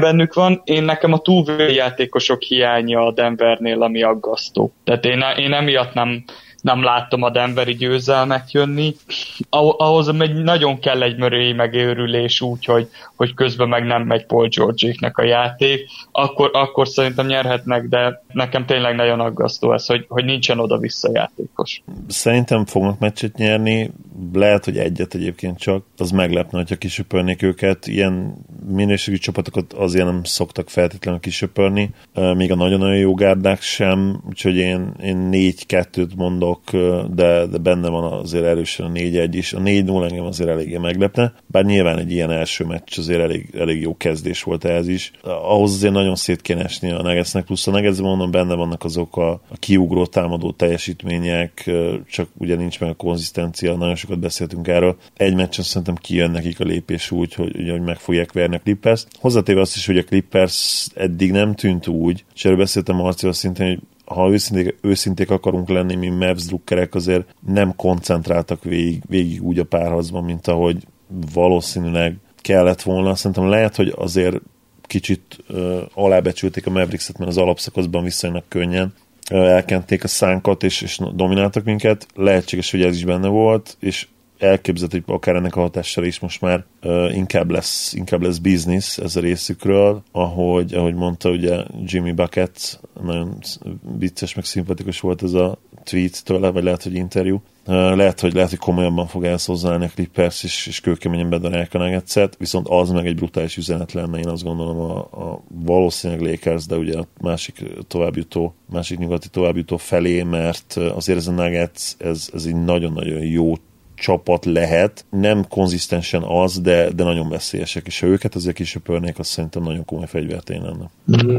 Bennük van, én nekem a túljátékosok hiánya a Denvernél, ami aggasztó. Tehát én, én emiatt nem, nem láttam a Denveri győzelmet jönni. Ahhoz egy nagyon kell egy mörői megőrülés úgy, hogy, hogy közben meg nem megy Paul george a játék, akkor, akkor szerintem nyerhetnek, de nekem tényleg nagyon aggasztó ez, hogy, hogy nincsen oda-vissza játékos. Szerintem fognak meccset nyerni, lehet, hogy egyet egyébként csak, az meglepne, hogyha kisöpörnék őket. Ilyen minőségű csapatokat azért nem szoktak feltétlenül kisöpörni, még a nagyon-nagyon jó gárdák sem, úgyhogy én, én 4-2-t mondok, de, de benne van azért erősen a 4-1 is. A 4-0 engem azért eléggé meglepne, bár nyilván egy ilyen első meccs azért elég, elég jó kezdés volt ez is. Ahhoz azért nagyon szét kéne esni a Negesznek, plusz a Negeszben mondom, benne vannak azok a, a kiugró támadó teljesítmények, csak ugye nincs meg a konzisztencia, nagyon sokat beszéltünk erről. Egy meccsen szerintem kijön nekik a lépés úgy, hogy, hogy meg fogják verni a Clippers. Hozzátéve azt is, hogy a Clippers eddig nem tűnt úgy, és erről beszéltem Marcival szintén, hogy ha őszinték, őszinték akarunk lenni, mi Mavs drukkerek, azért nem koncentráltak végig, végig úgy a párharcban, mint ahogy valószínűleg kellett volna. Szerintem lehet, hogy azért kicsit uh, alábecsülték a Mavericks-et, mert az alapszakaszban viszonylag könnyen, elkenték a szánkat, és, és domináltak minket. Lehetséges, hogy ez is benne volt, és elképzelhető, hogy akár ennek a hatással is most már uh, inkább lesz, inkább lesz business ez a részükről, ahogy, ahogy mondta ugye Jimmy Bucket, nagyon vicces, meg szimpatikus volt ez a tweet tőle, vagy lehet, hogy interjú. Lehet, hogy, lehet, hogy komolyabban fog elszózálni a Clippers, és, és kőkeményen bedarálják a nuggets viszont az meg egy brutális üzenet lenne, én azt gondolom a, a valószínűleg Lakers, de ugye a másik továbbjutó, másik nyugati továbbjutó felé, mert azért ez a Nuggets, ez, ez egy nagyon-nagyon jó csapat lehet, nem konzisztensen az, de, de nagyon veszélyesek, és ha őket azért kisöpörnék, azt szerintem nagyon komoly fegyvertény lenne.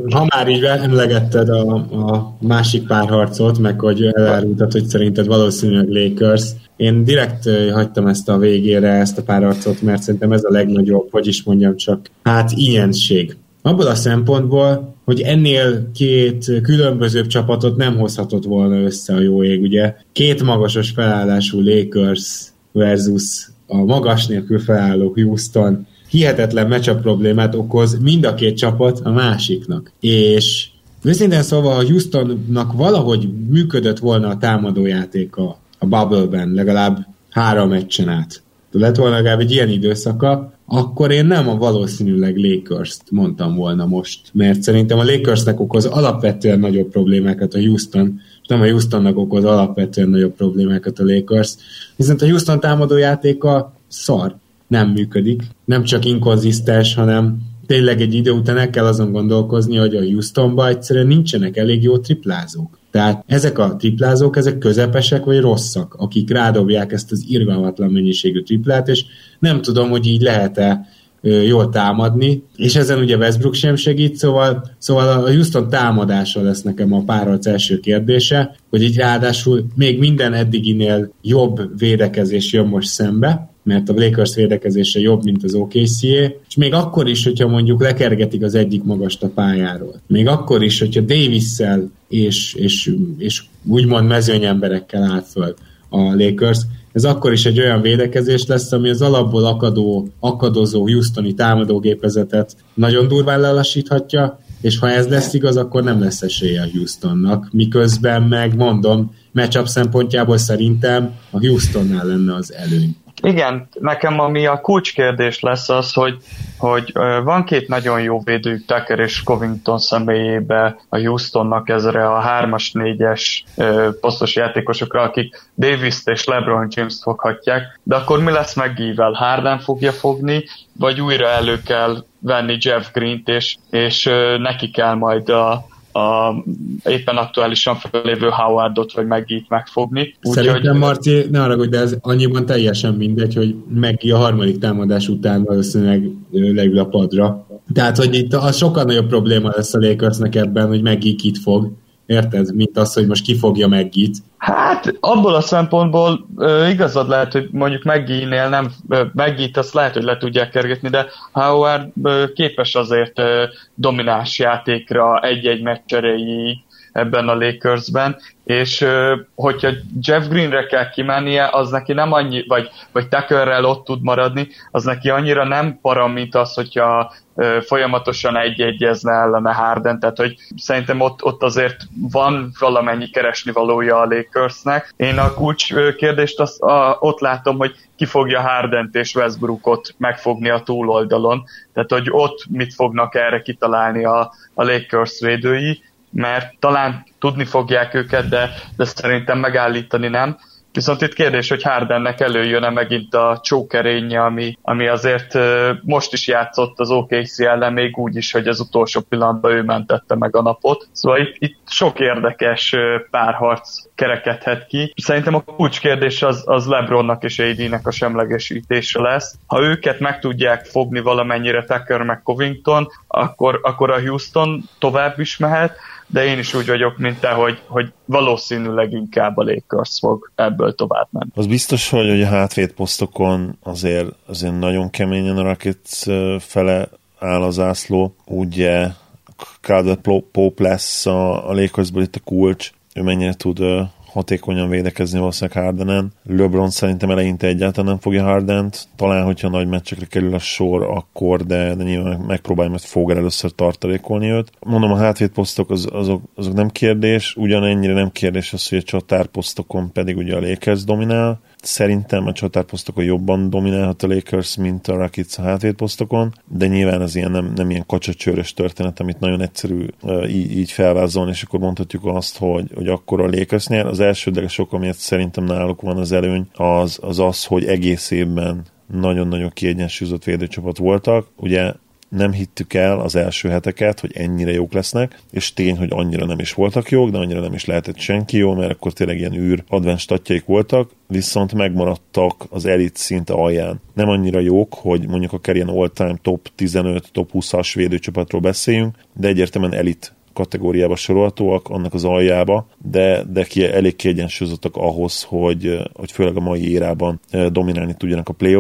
Ha már így emlegetted a, a másik párharcot, meg hogy elárultad, hogy szerinted valószínűleg Lakers, én direkt hagytam ezt a végére, ezt a párharcot, mert szerintem ez a legnagyobb, hogy is mondjam csak, hát ilyenség. Abból a szempontból, hogy ennél két különbözőbb csapatot nem hozhatott volna össze a jó ég, ugye. Két magasos felállású Lakers versus a magas nélkül felálló Houston hihetetlen meccsap problémát okoz mind a két csapat a másiknak. És őszintén szóval a Houstonnak valahogy működött volna a támadójátéka a Bubble-ben, legalább három meccsen át. Lett volna legalább egy ilyen időszaka, akkor én nem a valószínűleg lakers mondtam volna most, mert szerintem a Lakersnek okoz alapvetően nagyobb problémákat a Houston, nem a Houstonnak okoz alapvetően nagyobb problémákat a Lakers, viszont a Houston támadó játéka szar, nem működik, nem csak inkonzisztens, hanem tényleg egy idő után el kell azon gondolkozni, hogy a Houstonban egyszerűen nincsenek elég jó triplázók. Tehát ezek a triplázók, ezek közepesek vagy rosszak, akik rádobják ezt az irgalmatlan mennyiségű triplát, és nem tudom, hogy így lehet-e jól támadni, és ezen ugye Westbrook sem segít, szóval, szóval a Houston támadása lesz nekem a párharc első kérdése, hogy így ráadásul még minden eddiginél jobb védekezés jön most szembe, mert a Lakers védekezése jobb, mint az okc és még akkor is, hogyha mondjuk lekergetik az egyik magast a pályáról. Még akkor is, hogyha davis és, és, és úgymond mezőnyemberekkel áll föl a Lakers, ez akkor is egy olyan védekezés lesz, ami az alapból akadó, akadozó Houstoni támadógépezetet nagyon durván lelassíthatja, és ha ez lesz igaz, akkor nem lesz esélye a Houstonnak. Miközben meg mondom, matchup szempontjából szerintem a Houstonnál lenne az előny. Igen, nekem ami a kulcskérdés lesz az, hogy, hogy van két nagyon jó védőjük, Tucker és Covington személyébe a Houstonnak ezre a 3-as, 4-es posztos játékosokra, akik davis és LeBron James-t foghatják, de akkor mi lesz McGee-vel? Harden fogja fogni, vagy újra elő kell venni Jeff Green-t, és, és neki kell majd a, a éppen aktuálisan felévő Howardot vagy Megit megfogni. Úgy, Szerintem hogy... Marci, ne arra, de ez annyiban teljesen mindegy, hogy Megi a harmadik támadás után valószínűleg leül a padra. Tehát, hogy itt az sokkal nagyobb probléma lesz a Lakersnek ebben, hogy Megi kit fog, Érted? Mint az, hogy most ki fogja Meggit. Hát abból a szempontból uh, igazad lehet, hogy mondjuk Megginél nem, Meggit azt lehet, hogy le tudják kergetni, de Howard uh, képes azért uh, domináns játékra egy-egy meccseréig ebben a Lakersben, és hogyha Jeff Greenre kell kimennie, az neki nem annyi, vagy, vagy Tuckerrel ott tud maradni, az neki annyira nem param, mint az, hogyha folyamatosan egy-egyezne ellene Harden, tehát hogy szerintem ott, ott azért van valamennyi keresni valója a Lakersnek. Én a kulcs kérdést azt, a, ott látom, hogy ki fogja Hardent és Westbrookot megfogni a túloldalon, tehát hogy ott mit fognak erre kitalálni a, a Lakers védői, mert talán tudni fogják őket, de, de szerintem megállítani nem. Viszont itt kérdés, hogy Hardennek előjön-e megint a csókerénye, ami, ami azért most is játszott az OKC ellen, még úgy is, hogy az utolsó pillanatban ő mentette meg a napot. Szóval itt, itt sok érdekes párharc kerekedhet ki. Szerintem a kulcskérdés az, az Lebronnak és AD-nek a semlegesítése lesz. Ha őket meg tudják fogni valamennyire Tucker meg Covington, akkor, akkor a Houston tovább is mehet, de én is úgy vagyok, mint te, hogy, hogy valószínűleg inkább a Lakers fog ebből tovább menni. Az biztos, hogy, hogy a hátvéd posztokon azért, azért nagyon keményen a Rockets fele áll az ászló. Ugye Caldwell Pope lesz a, a Lakersből itt a kulcs, ő mennyire tud hatékonyan védekezni valószínűleg Hardenen. LeBron szerintem eleinte egyáltalán nem fogja Hardent, talán, hogyha nagy meccsekre kerül a sor, akkor, de, de nyilván megpróbálja mert Foger először tartalékolni őt. Mondom, a hátvédposztok az, azok, azok nem kérdés, ugyanennyire nem kérdés az, hogy a csatárposztokon pedig ugye a Lakers dominál, Szerintem a csatárposztokon jobban dominálhat a Lakers, mint a Rockets a hátvédposztokon, de nyilván ez ilyen nem, nem ilyen kacsacsőrös történet, amit nagyon egyszerű így, így felvázolni, és akkor mondhatjuk azt, hogy, hogy akkor a Lakersnél az elsődleges ok, amiért szerintem náluk van az előny, az az, az hogy egész évben nagyon-nagyon kiegyensúlyozott védőcsapat voltak. Ugye nem hittük el az első heteket, hogy ennyire jók lesznek, és tény, hogy annyira nem is voltak jók, de annyira nem is lehetett senki jó, mert akkor tényleg ilyen űr advent statjaik voltak, viszont megmaradtak az elit szinte alján. Nem annyira jók, hogy mondjuk akár ilyen all-time top 15, top 20-as védőcsapatról beszéljünk, de egyértelműen elit kategóriába sorolhatóak, annak az aljába, de, de ki, elég kiegyensúlyozottak ahhoz, hogy, hogy főleg a mai érában eh, dominálni tudjanak a play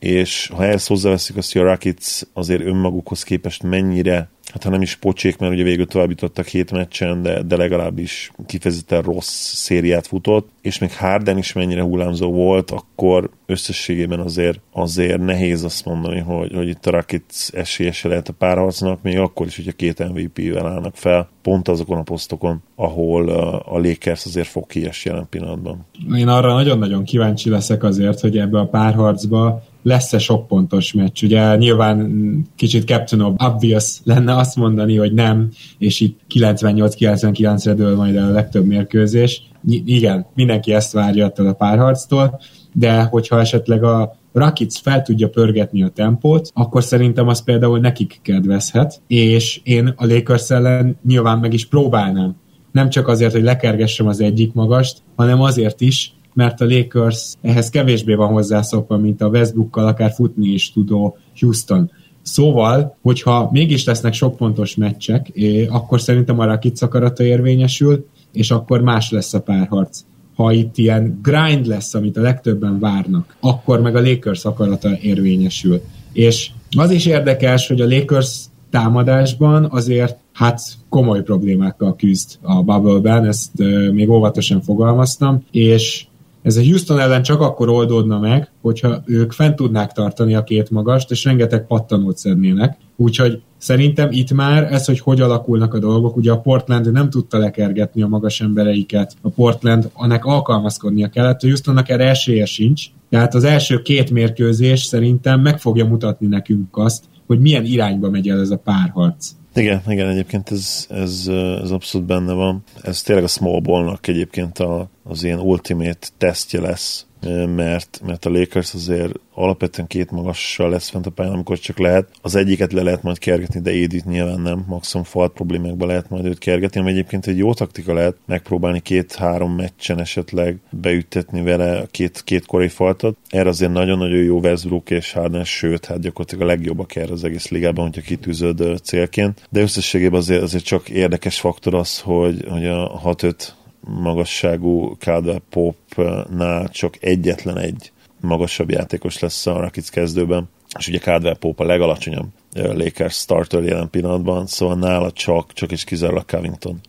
és ha ehhez hozzáveszik azt, hogy a Rockets azért önmagukhoz képest mennyire hát ha nem is pocsék, mert ugye végül tovább jutottak hét meccsen, de, de legalábbis kifejezetten rossz szériát futott, és még Harden is mennyire hullámzó volt, akkor összességében azért, azért nehéz azt mondani, hogy, hogy itt a Rockets esélyese lehet a párharcnak, még akkor is, hogyha két MVP-vel állnak fel, pont azokon a posztokon, ahol a Lakers azért fog kies jelen pillanatban. Én arra nagyon-nagyon kíváncsi leszek azért, hogy ebbe a párharcba lesz-e sok pontos meccs. Ugye nyilván kicsit Captain of Obvious lenne azt mondani, hogy nem, és itt 98-99-re dől majd a legtöbb mérkőzés. Ny- igen, mindenki ezt várja ettől a párharctól, de hogyha esetleg a Rakic fel tudja pörgetni a tempót, akkor szerintem az például nekik kedvezhet, és én a Lakers ellen nyilván meg is próbálnám. Nem csak azért, hogy lekergessem az egyik magast, hanem azért is, mert a Lakers ehhez kevésbé van hozzászokva, mint a Westbrookkal akár futni is tudó Houston. Szóval, hogyha mégis lesznek sok pontos meccsek, akkor szerintem a Rakic érvényesül, és akkor más lesz a párharc. Ha itt ilyen grind lesz, amit a legtöbben várnak, akkor meg a Lakers akarata érvényesül. És az is érdekes, hogy a Lakers támadásban azért hát komoly problémákkal küzd a bubble-ben, ezt még óvatosan fogalmaztam, és ez a Houston ellen csak akkor oldódna meg, hogyha ők fent tudnák tartani a két magast, és rengeteg pattanót szednének. Úgyhogy szerintem itt már ez, hogy hogy alakulnak a dolgok, ugye a Portland nem tudta lekergetni a magas embereiket, a Portland annak alkalmazkodnia kellett, a Houstonnak erre esélye sincs, tehát az első két mérkőzés szerintem meg fogja mutatni nekünk azt, hogy milyen irányba megy el ez a párharc. Igen, igen, egyébként ez, ez, ez abszolút benne van. Ez tényleg a small ballnak egyébként a, az ilyen ultimate tesztje lesz mert, mert a Lakers azért alapvetően két magassal lesz fent a pályán, amikor csak lehet. Az egyiket le lehet majd kergetni, de Edith nyilván nem. Maximum falt problémákba lehet majd őt kergetni, ami egyébként egy jó taktika lehet megpróbálni két-három meccsen esetleg beütetni vele két, két korai faltot. Erre azért nagyon-nagyon jó Westbrook és Harden, sőt, hát gyakorlatilag a legjobbak erre az egész ligában, hogyha kitűzöd célként. De összességében azért, azért csak érdekes faktor az, hogy, hogy a 6-5 magasságú Caldwell Pope-nál csak egyetlen egy magasabb játékos lesz a Rakic kezdőben, és ugye Caldwell Pope a legalacsonyabb Lakers starter jelen pillanatban, szóval nála csak, csak is kizárólag Covington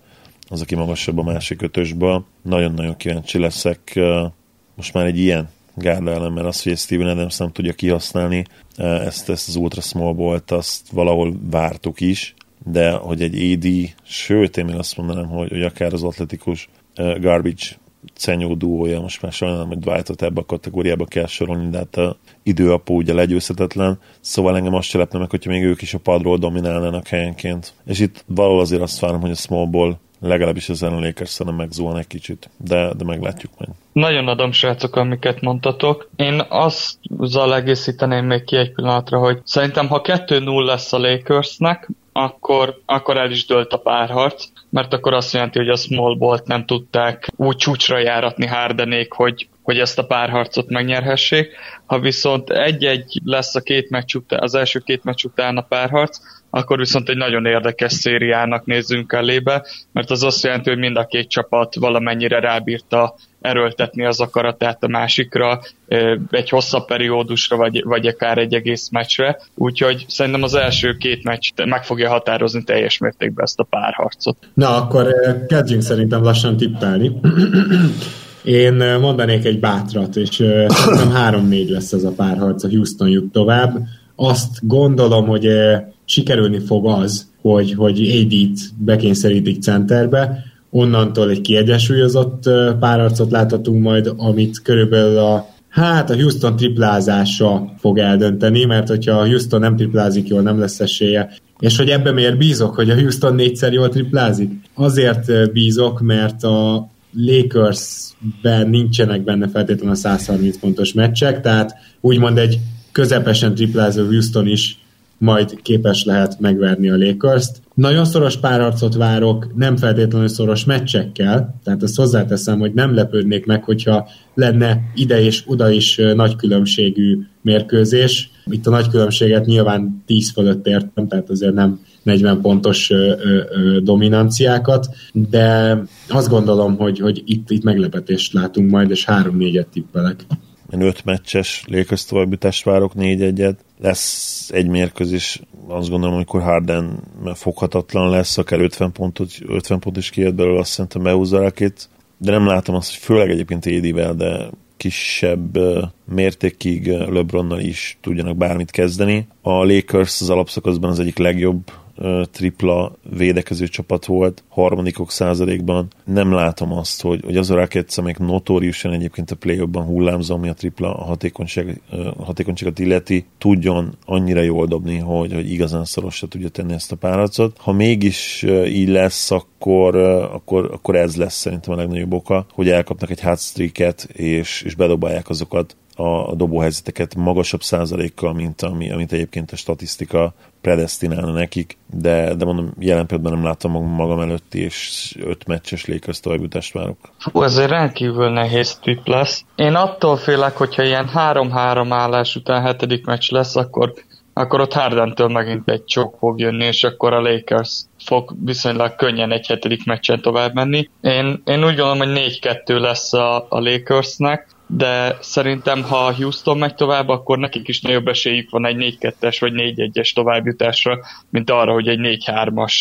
az, aki magasabb a másik ötösből. Nagyon-nagyon kíváncsi leszek most már egy ilyen gárda ellen, mert az, hogy Steven Adams nem tudja kihasználni ezt, ezt az ultra small volt, azt valahol vártuk is, de hogy egy AD, sőt, én azt mondanám, hogy, hogy akár az atletikus garbage cenyó duója, most már sajnálom, hogy Dwightot ebbe a kategóriába kell sorolni, de hát a időapó ugye legyőzhetetlen, szóval engem azt se lepne meg, hogyha még ők is a padról dominálnának helyenként. És itt valahol azért azt várom, hogy a small ball legalábbis az ellen Lakers nem megzuhan egy kicsit, de, de meglátjuk meg. Nagyon adom, srácok, amiket mondtatok. Én azt egészíteném még ki egy pillanatra, hogy szerintem ha 2-0 lesz a Lakersnek, akkor, akkor el is dölt a párharc, mert akkor azt jelenti, hogy a small bolt nem tudták úgy csúcsra járatni Hardenék, hogy, hogy ezt a párharcot megnyerhessék. Ha viszont egy-egy lesz a két meccs után, az első két meccs után a párharc, akkor viszont egy nagyon érdekes szériának nézzünk elébe, mert az azt jelenti, hogy mind a két csapat valamennyire rábírta erőltetni az akaratát a másikra egy hosszabb periódusra, vagy, vagy akár egy egész meccsre. Úgyhogy szerintem az első két meccs meg fogja határozni teljes mértékben ezt a párharcot. Na, akkor kezdjünk szerintem lassan tippelni. Én mondanék egy bátrat, és szerintem 3-4 lesz ez a párharc, a Houston jut tovább. Azt gondolom, hogy sikerülni fog az, hogy, hogy AD-t bekényszerítik centerbe, onnantól egy kiegyensúlyozott párharcot láthatunk majd, amit körülbelül a Hát a Houston triplázása fog eldönteni, mert hogyha a Houston nem triplázik jól, nem lesz esélye. És hogy ebben miért bízok, hogy a Houston négyszer jól triplázik? Azért bízok, mert a Lakers-ben nincsenek benne feltétlenül a 130 pontos meccsek, tehát úgymond egy közepesen triplázó Houston is majd képes lehet megverni a Lakers-t. Nagyon szoros párharcot várok, nem feltétlenül szoros meccsekkel, tehát ezt hozzáteszem, hogy nem lepődnék meg, hogyha lenne ide és oda is nagy különbségű mérkőzés. Itt a nagy különbséget nyilván 10 fölött értem, tehát azért nem 40 pontos ö, ö, dominanciákat, de azt gondolom, hogy, hogy itt, itt meglepetést látunk majd, és 3-4-et tippelek. Én öt meccses Lakers továbbítást várok, négy egyet. Lesz egy mérkőzés, azt gondolom, amikor Harden foghatatlan lesz, akár 50 pontot, 50 pont is kijött belőle, azt szerintem behúzza rakét. De nem látom azt, hogy főleg egyébként Édivel, de kisebb mértékig LeBronnal is tudjanak bármit kezdeni. A Lakers az alapszakaszban az egyik legjobb tripla védekező csapat volt, harmadikok százalékban. Nem látom azt, hogy, hogy az a Rockets, amelyik notóriusan egyébként a play ban hullámzó, ami a tripla hatékonyság, hatékonyságot illeti, tudjon annyira jól dobni, hogy, hogy igazán szorosra tudja tenni ezt a párharcot. Ha mégis így lesz, akkor, akkor, akkor ez lesz szerintem a legnagyobb oka, hogy elkapnak egy hátstreaket, és, és bedobálják azokat a dobóhelyzeteket magasabb százalékkal, mint ami, amit egyébként a statisztika predestinálna nekik, de, de mondom, jelen pillanatban nem látom magam előtti, és öt meccses Lakers továbbjutást várok. Fú, ez egy rendkívül nehéz trip lesz. Én attól félek, hogyha ilyen 3-3 állás után hetedik meccs lesz, akkor akkor ott Hardentől megint egy csok fog jönni, és akkor a Lakers fog viszonylag könnyen egy hetedik meccsen tovább menni. Én, én úgy gondolom, hogy 4-2 lesz a, a Lakersnek, de szerintem ha Houston megy tovább, akkor nekik is nagyobb esélyük van egy 4-2-es vagy 4-1-es továbbjutásra, mint arra, hogy egy 4-3-as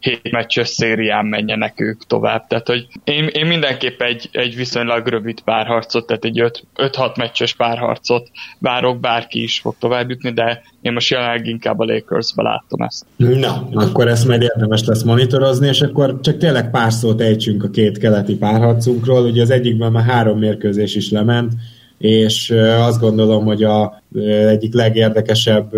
7 meccses szérián menjenek ők tovább. Tehát, hogy én, én mindenképp egy, egy viszonylag rövid párharcot, tehát egy 5-6 meccses párharcot várok, bárki is fog továbbjutni, de én most jelenleg inkább a Lakers-be látom ezt. Na, akkor ezt majd érdemes lesz monitorozni, és akkor csak tényleg pár szót ejtsünk a két keleti párharcunkról. Ugye az egyikben már három mérkőzés is lement, és azt gondolom, hogy a egyik legérdekesebb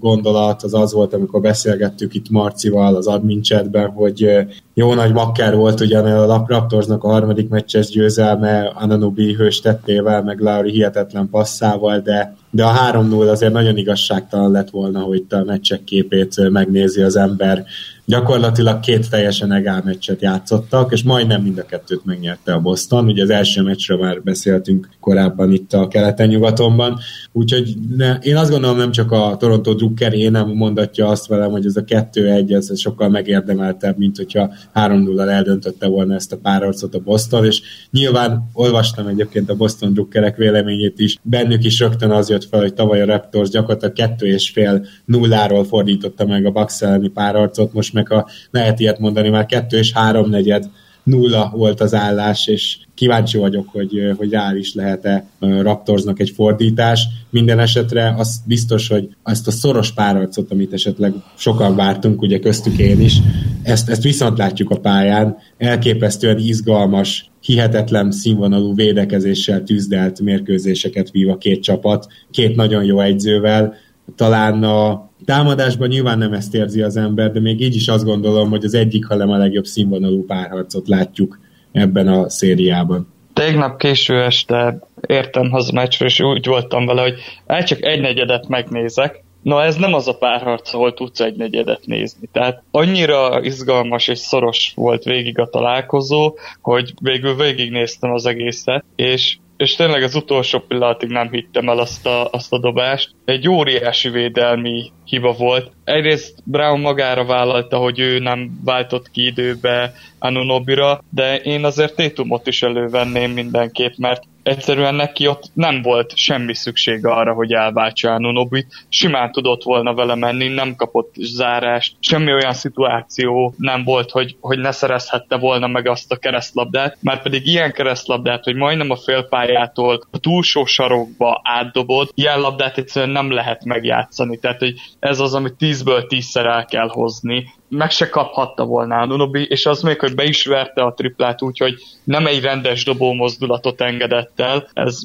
gondolat az az volt, amikor beszélgettük itt Marcival az admin chatben, hogy jó nagy makker volt ugyan a Raptorsnak a harmadik meccses győzelme Ananubi hős tettével, meg Lauri hihetetlen passzával, de, de a 3-0 azért nagyon igazságtalan lett volna, hogy itt a meccsek képét megnézi az ember. Gyakorlatilag két teljesen egál meccset játszottak, és majdnem mind a kettőt megnyerte a Boston. Ugye az első meccsről már beszéltünk korábban itt a keleten-nyugatonban, úgyhogy ne, én azt gondolom nem csak a Toronto Drucker nem mondatja azt velem, hogy ez a 2-1 ez sokkal megérdemeltebb, mint hogyha 3 0 eldöntötte volna ezt a párharcot a Boston, és nyilván olvastam egyébként a Boston Druckerek véleményét is, bennük is rögtön az jött fel, hogy tavaly a Raptors gyakorlatilag kettő és fél nulláról fordította meg a Bucks elleni párharcot, most meg a, lehet ilyet mondani, már kettő és három negyed nulla volt az állás, és kíváncsi vagyok, hogy, hogy reális lehet-e Raptorsnak egy fordítás. Minden esetre az biztos, hogy ezt a szoros párharcot, amit esetleg sokan vártunk, ugye köztük én is, ezt, ezt viszont látjuk a pályán, elképesztően izgalmas, hihetetlen színvonalú védekezéssel tűzdelt mérkőzéseket vív a két csapat, két nagyon jó egyzővel, talán a támadásban nyilván nem ezt érzi az ember, de még így is azt gondolom, hogy az egyik, hanem a legjobb színvonalú párharcot látjuk ebben a szériában. Tegnap késő este értem haza meccsről, és úgy voltam vele, hogy el csak egy negyedet megnézek, Na ez nem az a párharc, ahol tudsz egy negyedet nézni. Tehát annyira izgalmas és szoros volt végig a találkozó, hogy végül végignéztem az egészet, és és tényleg az utolsó pillanatig nem hittem el azt a, azt a dobást. Egy óriási védelmi hiba volt. Egyrészt Brown magára vállalta, hogy ő nem váltott ki időbe Anunobira, de én azért Tétumot is elővenném mindenképp, mert egyszerűen neki ott nem volt semmi szüksége arra, hogy elváltsa Anunobit. Simán tudott volna vele menni, nem kapott zárást, semmi olyan szituáció nem volt, hogy, hogy ne szerezhette volna meg azt a keresztlabdát, már pedig ilyen keresztlabdát, hogy majdnem a félpályától a túlsó sarokba átdobod, ilyen labdát egyszerűen nem lehet megjátszani. Tehát, hogy ez az, amit tízből tízszer el kell hozni. Meg se kaphatta volna a Nunobi, és az még, hogy be is verte a triplát, úgyhogy nem egy rendes dobó mozdulatot engedett el. Ez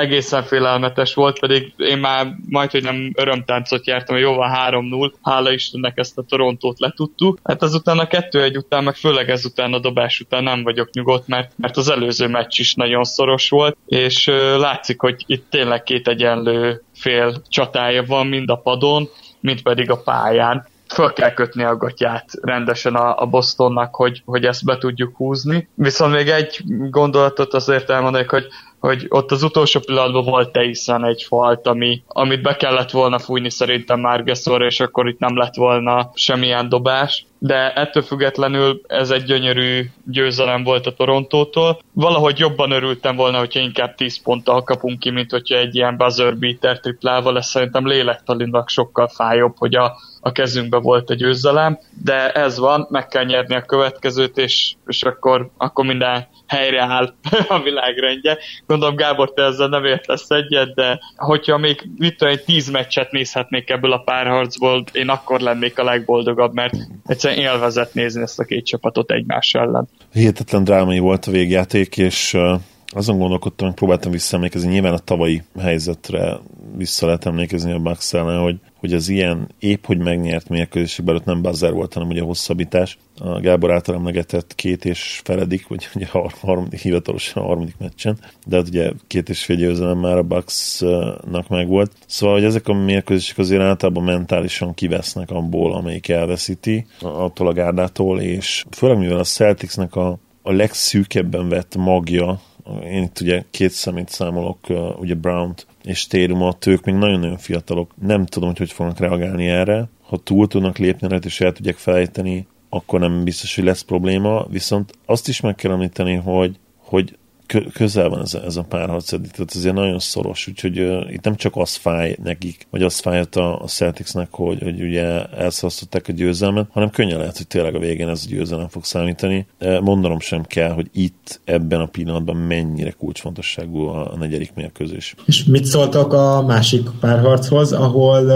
egészen félelmetes volt, pedig én már majd, hogy nem örömtáncot jártam, jóval 3-0, hála Istennek ezt a Torontót letudtuk. Hát azután a 2-1 után, meg főleg ezután a dobás után nem vagyok nyugodt, mert, mert az előző meccs is nagyon szoros volt, és látszik, hogy itt tényleg két egyenlő fél csatája van, mind a padon, mint pedig a pályán. Föl kell kötni a gatyát rendesen a, a Bostonnak, hogy, hogy ezt be tudjuk húzni. Viszont még egy gondolatot azért elmondanék, hogy hogy ott az utolsó pillanatban volt hiszen egy falt, ami, amit be kellett volna fújni szerintem Márgeszorra, és akkor itt nem lett volna semmilyen dobás de ettől függetlenül ez egy gyönyörű győzelem volt a Torontótól. Valahogy jobban örültem volna, hogyha inkább 10 ponttal kapunk ki, mint hogyha egy ilyen buzzer beater triplával, ez szerintem lélektalinak sokkal fájóbb, hogy a, a kezünkbe volt a győzelem, de ez van, meg kell nyerni a következőt, és, és akkor, akkor minden helyreáll a világrendje. Gondolom Gábor, te ezzel nem értesz egyet, de hogyha még mit tudom, egy tíz meccset nézhetnék ebből a párharcból, én akkor lennék a legboldogabb, mert egyszerűen élvezett nézni ezt a két csapatot egymás ellen. Hihetetlen drámai volt a végjáték, és azon gondolkodtam, hogy próbáltam visszaemlékezni, nyilván a tavalyi helyzetre vissza lehet emlékezni a Bucks hogy, hogy az ilyen épp, hogy megnyert mérkőzések belőtt nem buzzer volt, hanem ugye a hosszabbítás. A Gábor által emlegetett két és feledik, vagy ugye a harmadik, hivatalosan a harmadik meccsen, de hát ugye két és fél győzelem már a Bucksnak megvolt. Szóval, hogy ezek a mérkőzések azért általában mentálisan kivesznek abból, amelyik elveszíti attól a gárdától, és főleg mivel a Celticsnek a, a legszűkebben vett magja én itt ugye két szemét számolok, ugye Brown-t és Térumot, ők még nagyon-nagyon fiatalok. Nem tudom, hogy hogy fognak reagálni erre. Ha túl tudnak lépni rajta, és el tudják felejteni, akkor nem biztos, hogy lesz probléma. Viszont azt is meg kell említeni, hogy, hogy közel van ez a, ez a párharc, tehát ezért nagyon szoros, úgyhogy uh, itt nem csak az fáj nekik, vagy az fájt a, a Celticsnek, hogy, hogy ugye elszalasztották a győzelmet, hanem könnyen lehet, hogy tényleg a végén ez a győzelem fog számítani. Mondanom sem kell, hogy itt ebben a pillanatban mennyire kulcsfontosságú a, a negyedik mérkőzés. És mit szóltak a másik párharchoz, ahol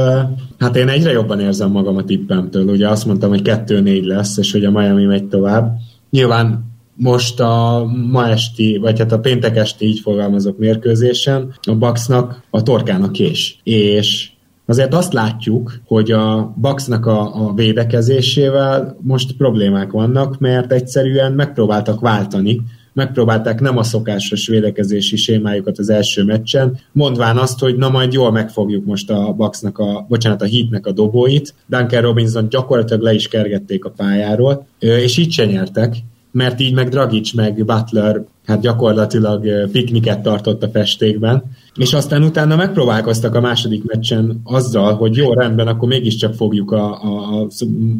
hát én egyre jobban érzem magam a tippemtől. Ugye azt mondtam, hogy 2-4 lesz, és hogy a Miami megy tovább. Nyilván most a ma esti, vagy hát a péntek esti így fogalmazok mérkőzésen, a Bucksnak a torkának kés. És azért azt látjuk, hogy a Bucksnak a, a védekezésével most problémák vannak, mert egyszerűen megpróbáltak váltani, megpróbálták nem a szokásos védekezési sémájukat az első meccsen, mondván azt, hogy na majd jól megfogjuk most a Bucksnak a, bocsánat, a Heatnek a dobóit. Duncan Robinson gyakorlatilag le is kergették a pályáról, és így se nyertek, mert így meg Dragic, meg Butler hát gyakorlatilag pikniket tartott a festékben, és aztán utána megpróbálkoztak a második meccsen azzal, hogy jó, rendben, akkor mégiscsak fogjuk a, a, a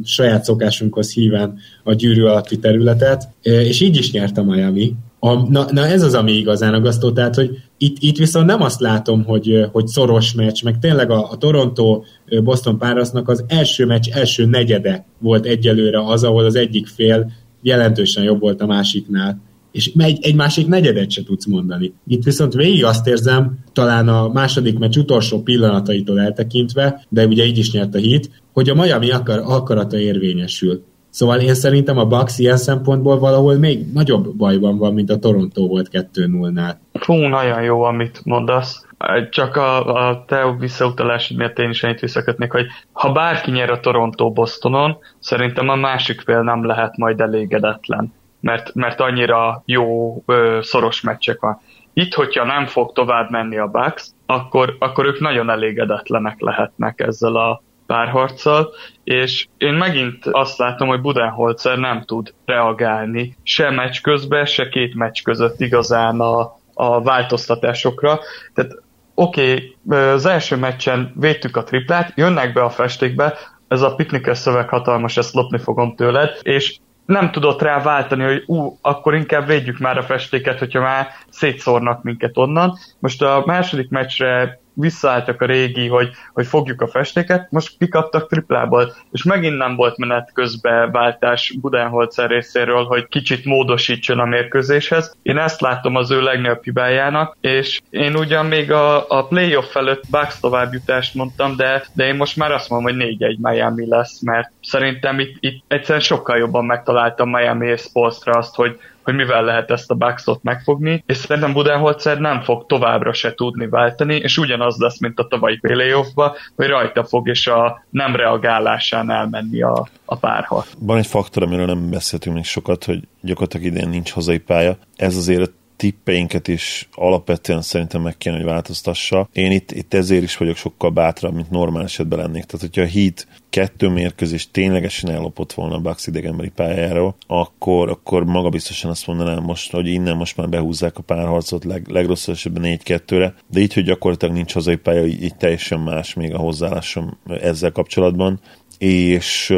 saját szokásunkhoz híven a gyűrű alatti területet, és így is nyert a Miami. A, na, na ez az, ami igazán agasztó, tehát, hogy itt, itt viszont nem azt látom, hogy, hogy szoros meccs, meg tényleg a, a Toronto-Boston párasznak az első meccs első negyede volt egyelőre az, ahol az egyik fél jelentősen jobb volt a másiknál és egy, egy másik negyedet se tudsz mondani. Itt viszont végig azt érzem, talán a második meccs utolsó pillanataitól eltekintve, de ugye így is nyert a hit, hogy a Miami akar, akarata érvényesül. Szóval én szerintem a Bucks ilyen szempontból valahol még nagyobb bajban van, mint a Toronto volt 2-0-nál. Fú, nagyon jó, amit mondasz. Csak a, a te visszautalásod miatt én is ennyit visszakötnék, hogy ha bárki nyer a Toronto Bostonon, szerintem a másik fél nem lehet majd elégedetlen, mert, mert annyira jó, ö, szoros meccsek van. Itt, hogyha nem fog tovább menni a Bucks, akkor, akkor ők nagyon elégedetlenek lehetnek ezzel a párharccal, és én megint azt látom, hogy Budenholzer nem tud reagálni se meccs közben, se két meccs között igazán a, a változtatásokra. Tehát oké, okay, az első meccsen védtük a triplát, jönnek be a festékbe, ez a piknikes szöveg hatalmas, ezt lopni fogom tőled, és nem tudott rá váltani, hogy ú, akkor inkább védjük már a festéket, hogyha már szétszórnak minket onnan. Most a második meccsre visszaálltak a régi, hogy, hogy fogjuk a festéket, most kikaptak triplából, és megint nem volt menet közben váltás Budenholzer részéről, hogy kicsit módosítson a mérkőzéshez. Én ezt látom az ő legnagyobb hibájának, és én ugyan még a, a playoff felett Bucks továbbjutást mondtam, de, de én most már azt mondom, hogy 4-1 Miami lesz, mert szerintem itt, itt egyszerűen sokkal jobban megtaláltam Miami és Spolstra azt, hogy, hogy mivel lehet ezt a Bucksot megfogni, és szerintem Budenholzer nem fog továbbra se tudni váltani, és ugyanaz lesz, mint a tavalyi playoffba, hogy rajta fog, és a nem reagálásán elmenni a, a párharc. Van egy faktor, amiről nem beszéltünk még sokat, hogy gyakorlatilag idén nincs hazai pálya. Ez azért tippeinket is alapvetően szerintem meg kéne, hogy változtassa. Én itt, itt ezért is vagyok sokkal bátrabb, mint normál esetben lennék. Tehát, hogyha a Heat kettő mérkőzés ténylegesen ellopott volna a Bucks idegenbeli pályáról, akkor, akkor maga biztosan azt mondanám most, hogy innen most már behúzzák a párharcot leg, legrosszabb esetben 4-2-re, de így, hogy gyakorlatilag nincs hazai pálya, így, így teljesen más még a hozzáállásom ezzel kapcsolatban, és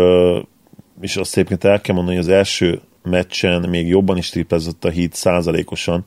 és azt egyébként el kell mondani, hogy az első meccsen még jobban is triplezott a hit százalékosan,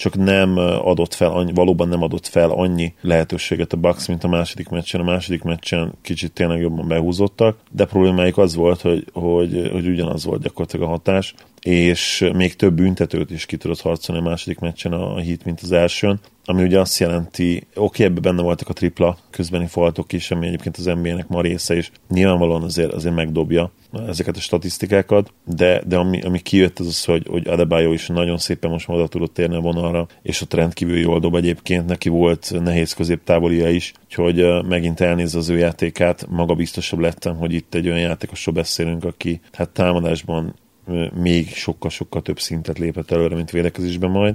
csak nem adott fel, annyi, valóban nem adott fel annyi lehetőséget a Bucks, mint a második meccsen. A második meccsen kicsit tényleg jobban behúzottak, de problémájuk az volt, hogy, hogy, hogy ugyanaz volt gyakorlatilag a hatás, és még több büntetőt is ki tudott harcolni a második meccsen a hit, mint az elsőn, ami ugye azt jelenti, oké, okay, ebben benne voltak a tripla közbeni faltok is, ami egyébként az NBA-nek ma része is, nyilvánvalóan azért, azért megdobja ezeket a statisztikákat, de, de ami, ami kijött az az, hogy, hogy Adebayo is nagyon szépen most oda tudott térni a vonalra, és ott rendkívül jól dob egyébként, neki volt nehéz középtávolia is, úgyhogy megint elnézze az ő játékát, maga biztosabb lettem, hogy itt egy olyan játékosról beszélünk, aki hát támadásban még sokkal-sokkal több szintet lépett előre, mint védekezésben majd.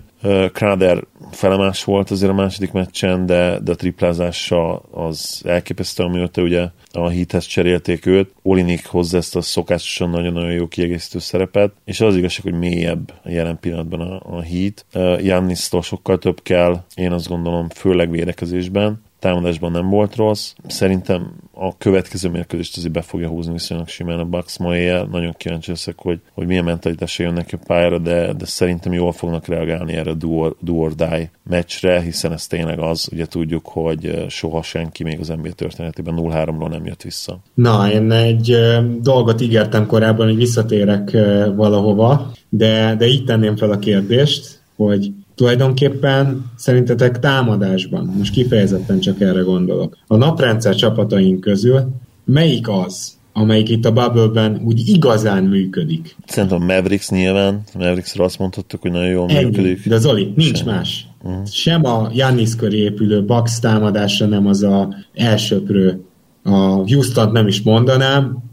Kráder felemás volt azért a második meccsen, de, de a triplázása az elképesztő, amióta ugye a hithez cserélték őt. Olinik hozza ezt a szokásosan nagyon-nagyon jó kiegészítő szerepet, és az igazság, hogy mélyebb a jelen pillanatban a, a hit. Jannisztól sokkal több kell, én azt gondolom, főleg védekezésben támadásban nem volt rossz. Szerintem a következő mérkőzést azért be fogja húzni viszonylag simán a Bucks ma éjjel. Nagyon kíváncsi leszek, hogy, hogy milyen mentalitásra jönnek a pályára, de, de szerintem jól fognak reagálni erre a do or, do or die meccsre, hiszen ez tényleg az, ugye tudjuk, hogy soha senki még az NBA történetében 0-3-ról nem jött vissza. Na, én egy dolgot ígértem korábban, hogy visszatérek valahova, de, de így tenném fel a kérdést, hogy tulajdonképpen szerintetek támadásban, most kifejezetten csak erre gondolok, a naprendszer csapataink közül melyik az, amelyik itt a Bubble-ben úgy igazán működik? Szerintem Mavericks nyilván, Mavericksra azt mondhattuk, hogy nagyon jól Ennyi. működik. De Zoli, nincs Sem. más. Uh-huh. Sem a Jannis köré épülő Bucks támadása nem az a elsőprő. A Houston nem is mondanám,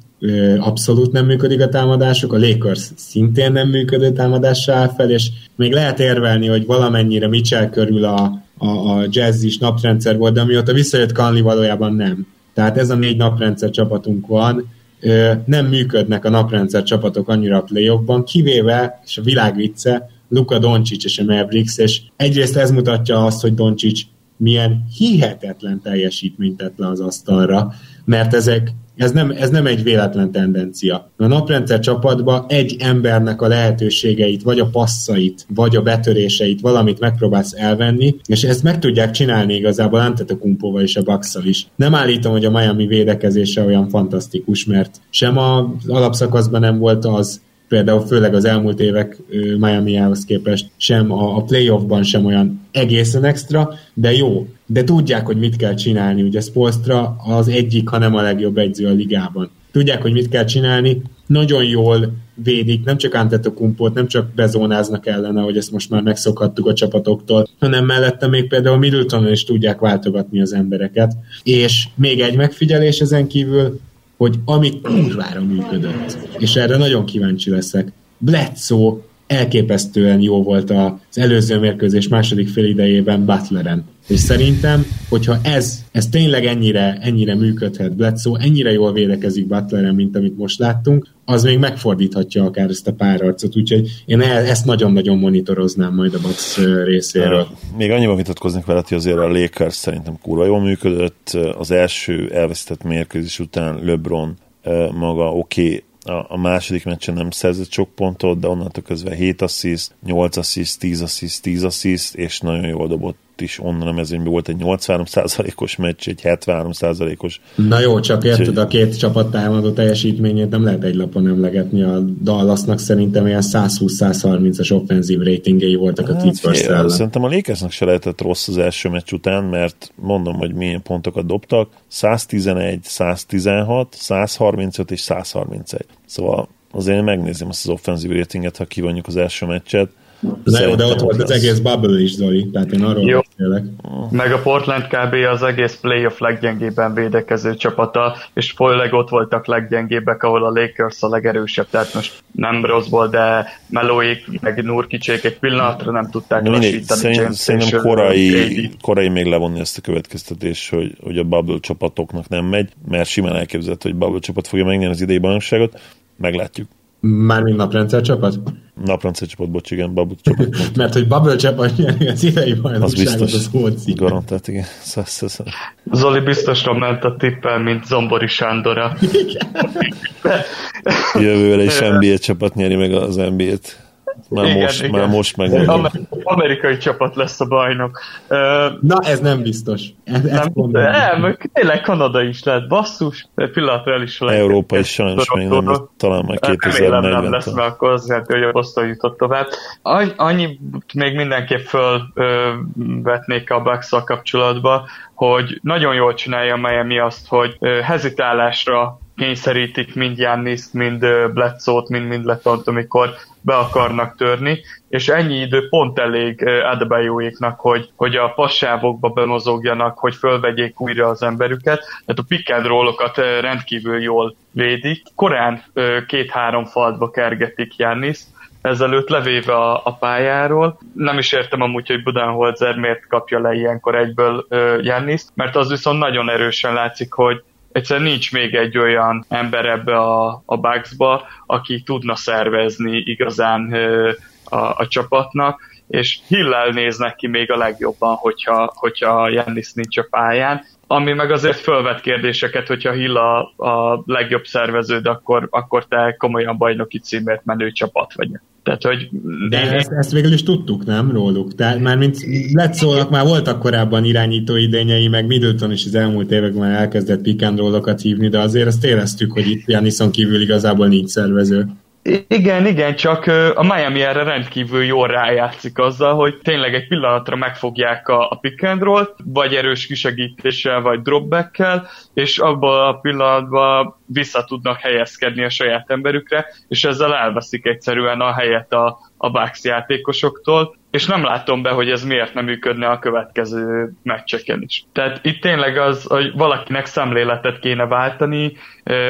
abszolút nem működik a támadások, a Lakers szintén nem működő támadással áll fel, és még lehet érvelni, hogy valamennyire Mitchell körül a, a, a jazz is naprendszer volt, de amióta visszajött Kanli valójában nem. Tehát ez a négy naprendszer csapatunk van, nem működnek a naprendszer csapatok annyira a playoffban, kivéve, és a világ vicce, Luka Doncic és a Mavericks, és egyrészt ez mutatja azt, hogy Doncic milyen hihetetlen teljesítményt tett le az asztalra, mert ezek ez nem, ez nem egy véletlen tendencia. A naprendszer csapatban egy embernek a lehetőségeit, vagy a passzait, vagy a betöréseit, valamit megpróbálsz elvenni, és ezt meg tudják csinálni igazából Antetokumpóval és a bucks is. Nem állítom, hogy a Miami védekezése olyan fantasztikus, mert sem az alapszakaszban nem volt az, például főleg az elmúlt évek Miami-hoz képest sem a, a playoffban sem olyan egészen extra, de jó. De tudják, hogy mit kell csinálni. Ugye Spolstra az egyik, ha nem a legjobb egyző a ligában. Tudják, hogy mit kell csinálni. Nagyon jól védik, nem csak Antetokumpót, nem csak bezónáznak ellene, hogy ezt most már megszokhattuk a csapatoktól, hanem mellette még például Middletonon is tudják váltogatni az embereket. És még egy megfigyelés ezen kívül, hogy ami kurvára működött, és erre nagyon kíváncsi leszek, Bledsoe elképesztően jó volt az előző mérkőzés második fél idejében Butleren. És szerintem, hogyha ez, ez tényleg ennyire, ennyire működhet Bledsoe, ennyire jól védekezik Butleren, mint amit most láttunk, az még megfordíthatja akár ezt a párharcot, úgyhogy én ezt nagyon-nagyon monitoroznám majd a Bucks részéről. Még annyiban vitatkoznék veled, hogy azért a Lakers szerintem kurva jól működött. Az első elvesztett mérkőzés után LeBron maga oké, okay, a, második meccsen nem szerzett sok pontot, de onnantól közben 7 assziszt, 8 assziszt, 10 assziszt, 10 assziszt, és nagyon jól dobott is onnan a mezőnyben volt egy 83%-os meccs, egy 73%-os. Na jó, csak érted, a két csapat támadó teljesítményét nem lehet egy lapon emlegetni. A Dallasnak szerintem ilyen 120-130-as offenzív ratingei voltak a Pittsburgh hát, Szerintem a Lakersnak se lehetett rossz az első meccs után, mert mondom, hogy milyen pontokat dobtak. 111, 116, 135 és 131. Szóval azért megnézem azt az offenzív ratinget, ha kivonjuk az első meccset Na jó, de ott volt az egész bubble is, Zoli, tehát én arról jó. beszélek. Meg a Portland kb. az egész playoff leggyengébben védekező csapata, és főleg ott voltak leggyengébbek, ahol a Lakers a legerősebb, tehát most nem rosszból, de Melóik, meg Nurkicsék egy pillanatra nem tudták lassítani. Szerint, szerintem korai, korai még levonni ezt a következtetést, hogy, hogy a bubble csapatoknak nem megy, mert simán elképzelhető, hogy bubble csapat fogja megnyerni az idei bajnokságot, meglátjuk. Mármint naprendszer csapat? Naprendszer csapat, bocs, igen, Bubble csapat. Mert hogy Bubble csapat nyerni az idei bajnokságot, az, az hóci. Garantált, igen. Szász, szász. Zoli biztosra ment a tippel, mint Zombori Sándora. Jövőre is NBA csapat nyeri meg az NBA-t. Már igen, most, igen. már most meg. Amerikai csapat lesz a bajnok. Uh, Na, ez nem biztos. Ez, nem, nem, tényleg Kanada is lehet. Basszus, de pillanatra el is lehet. Európa is sajnos még nem, talán már 2040 nem lesz, mert akkor az jelenti, hogy a Boston jutott tovább. Annyi még mindenképp fölvetnék a bucks kapcsolatba, hogy nagyon jól csinálja Miami azt, hogy hezitálásra kényszerítik mind Janniszt, mind Bledsoe-t, mind, mind Letont, amikor be akarnak törni, és ennyi idő pont elég Adebayoéknak, hogy, hogy a passávokba bemozogjanak, hogy fölvegyék újra az emberüket. Tehát a pick and rendkívül jól védik. Korán két-három faltba kergetik Janniszt, ezelőtt levéve a, a pályáról. Nem is értem amúgy, hogy Budenholzer miért kapja le ilyenkor egyből Janniszt, mert az viszont nagyon erősen látszik, hogy egyszerűen nincs még egy olyan ember ebbe a, a Bugsba, aki tudna szervezni igazán a, a csapatnak, és Hillel néz neki még a legjobban, hogyha, hogyha Jannis nincs a pályán, ami meg azért fölvet kérdéseket, hogyha Hill a, a legjobb szerveződ, akkor, akkor te komolyan bajnoki címért menő csapat vagy. Tehát, hogy De én... ezt, ezt végül is tudtuk, nem róluk? Tehát már mint lett szólnak, már voltak korábban irányító idényei, meg Middleton is az elmúlt években elkezdett pick and hívni, de azért ezt éreztük, hogy itt Janison kívül igazából nincs szervező. Igen, igen, csak a Miami erre rendkívül jól rájátszik azzal, hogy tényleg egy pillanatra megfogják a, a pick and roll vagy erős kisegítéssel, vagy dropbackkel, és abban a pillanatban vissza tudnak helyezkedni a saját emberükre, és ezzel elveszik egyszerűen a helyet a, a Bucks játékosoktól, és nem látom be, hogy ez miért nem működne a következő meccseken is. Tehát itt tényleg az, hogy valakinek szemléletet kéne váltani,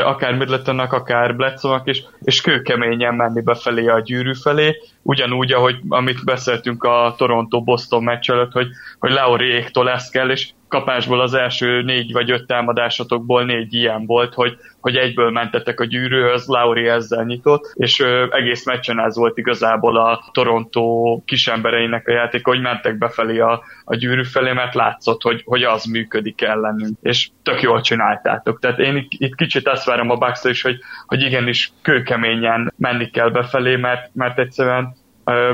akár Middletonnak, akár Bledsoe-nak, és, és kőkeményen menni befelé a gyűrű felé, ugyanúgy, ahogy amit beszéltünk a Toronto-Boston meccs előtt, hogy, hogy Lauriéktól ezt kell, és kapásból az első négy vagy öt támadásotokból négy ilyen volt, hogy, hogy egyből mentetek a gyűrűhöz, Lauri ezzel nyitott, és ö, egész meccsen ez volt igazából a Toronto kisembereinek a játék, hogy mentek befelé a, a gyűrű felé, mert látszott, hogy, hogy az működik ellenünk, és tök jól csináltátok. Tehát én itt kicsit azt várom a bucks is, hogy, hogy igenis kőkeményen menni kell befelé, mert, mert egyszerűen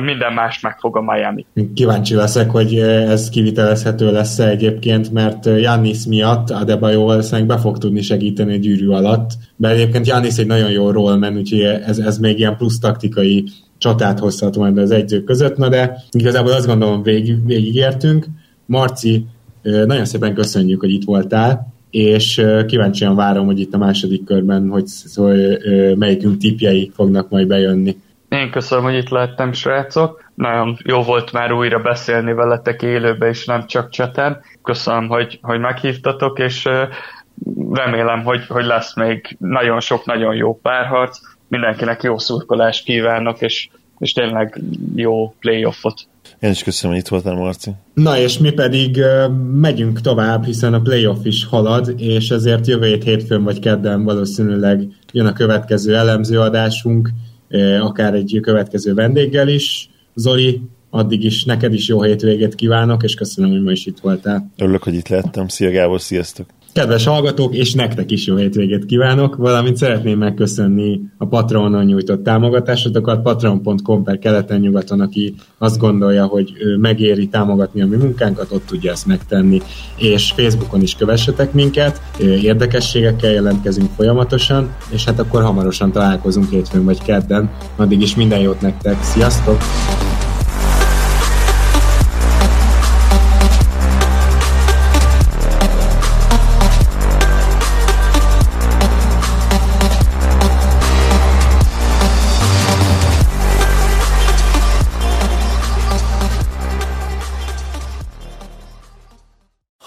minden más megfog a Miami. Kíváncsi leszek, hogy ez kivitelezhető lesz egyébként, mert Jannis miatt Adebayo valószínűleg be fog tudni segíteni a gyűrű alatt, de egyébként Jannis egy nagyon jó rollman, úgyhogy ez, ez még ilyen plusz taktikai csatát hozhat majd az egyzők között, na de igazából azt gondolom végig, végigértünk. Marci, nagyon szépen köszönjük, hogy itt voltál, és kíváncsian várom, hogy itt a második körben, hogy, hogy melyikünk tipjei fognak majd bejönni. Én köszönöm, hogy itt lehettem, srácok. Nagyon jó volt már újra beszélni veletek élőbe, és nem csak cseten. Köszönöm, hogy, hogy meghívtatok, és remélem, hogy, hogy lesz még nagyon sok, nagyon jó párharc. Mindenkinek jó szurkolást kívánok, és és tényleg jó playoffot. Én is köszönöm, hogy itt voltál, Marci. Na és mi pedig uh, megyünk tovább, hiszen a playoff is halad, és ezért jövő hét hétfőn vagy kedden valószínűleg jön a következő elemzőadásunk, uh, akár egy következő vendéggel is. Zoli, addig is neked is jó hétvégét kívánok, és köszönöm, hogy ma is itt voltál. Örülök, hogy itt lettem. Szia Gábor, sziasztok! Kedves hallgatók, és nektek is jó hétvégét kívánok, valamint szeretném megköszönni a Patronon nyújtott támogatásotokat, patreon.com per keleten-nyugaton, aki azt gondolja, hogy megéri támogatni a mi munkánkat, ott tudja ezt megtenni, és Facebookon is kövessetek minket, érdekességekkel jelentkezünk folyamatosan, és hát akkor hamarosan találkozunk hétfőn vagy kedden, addig is minden jót nektek, sziasztok!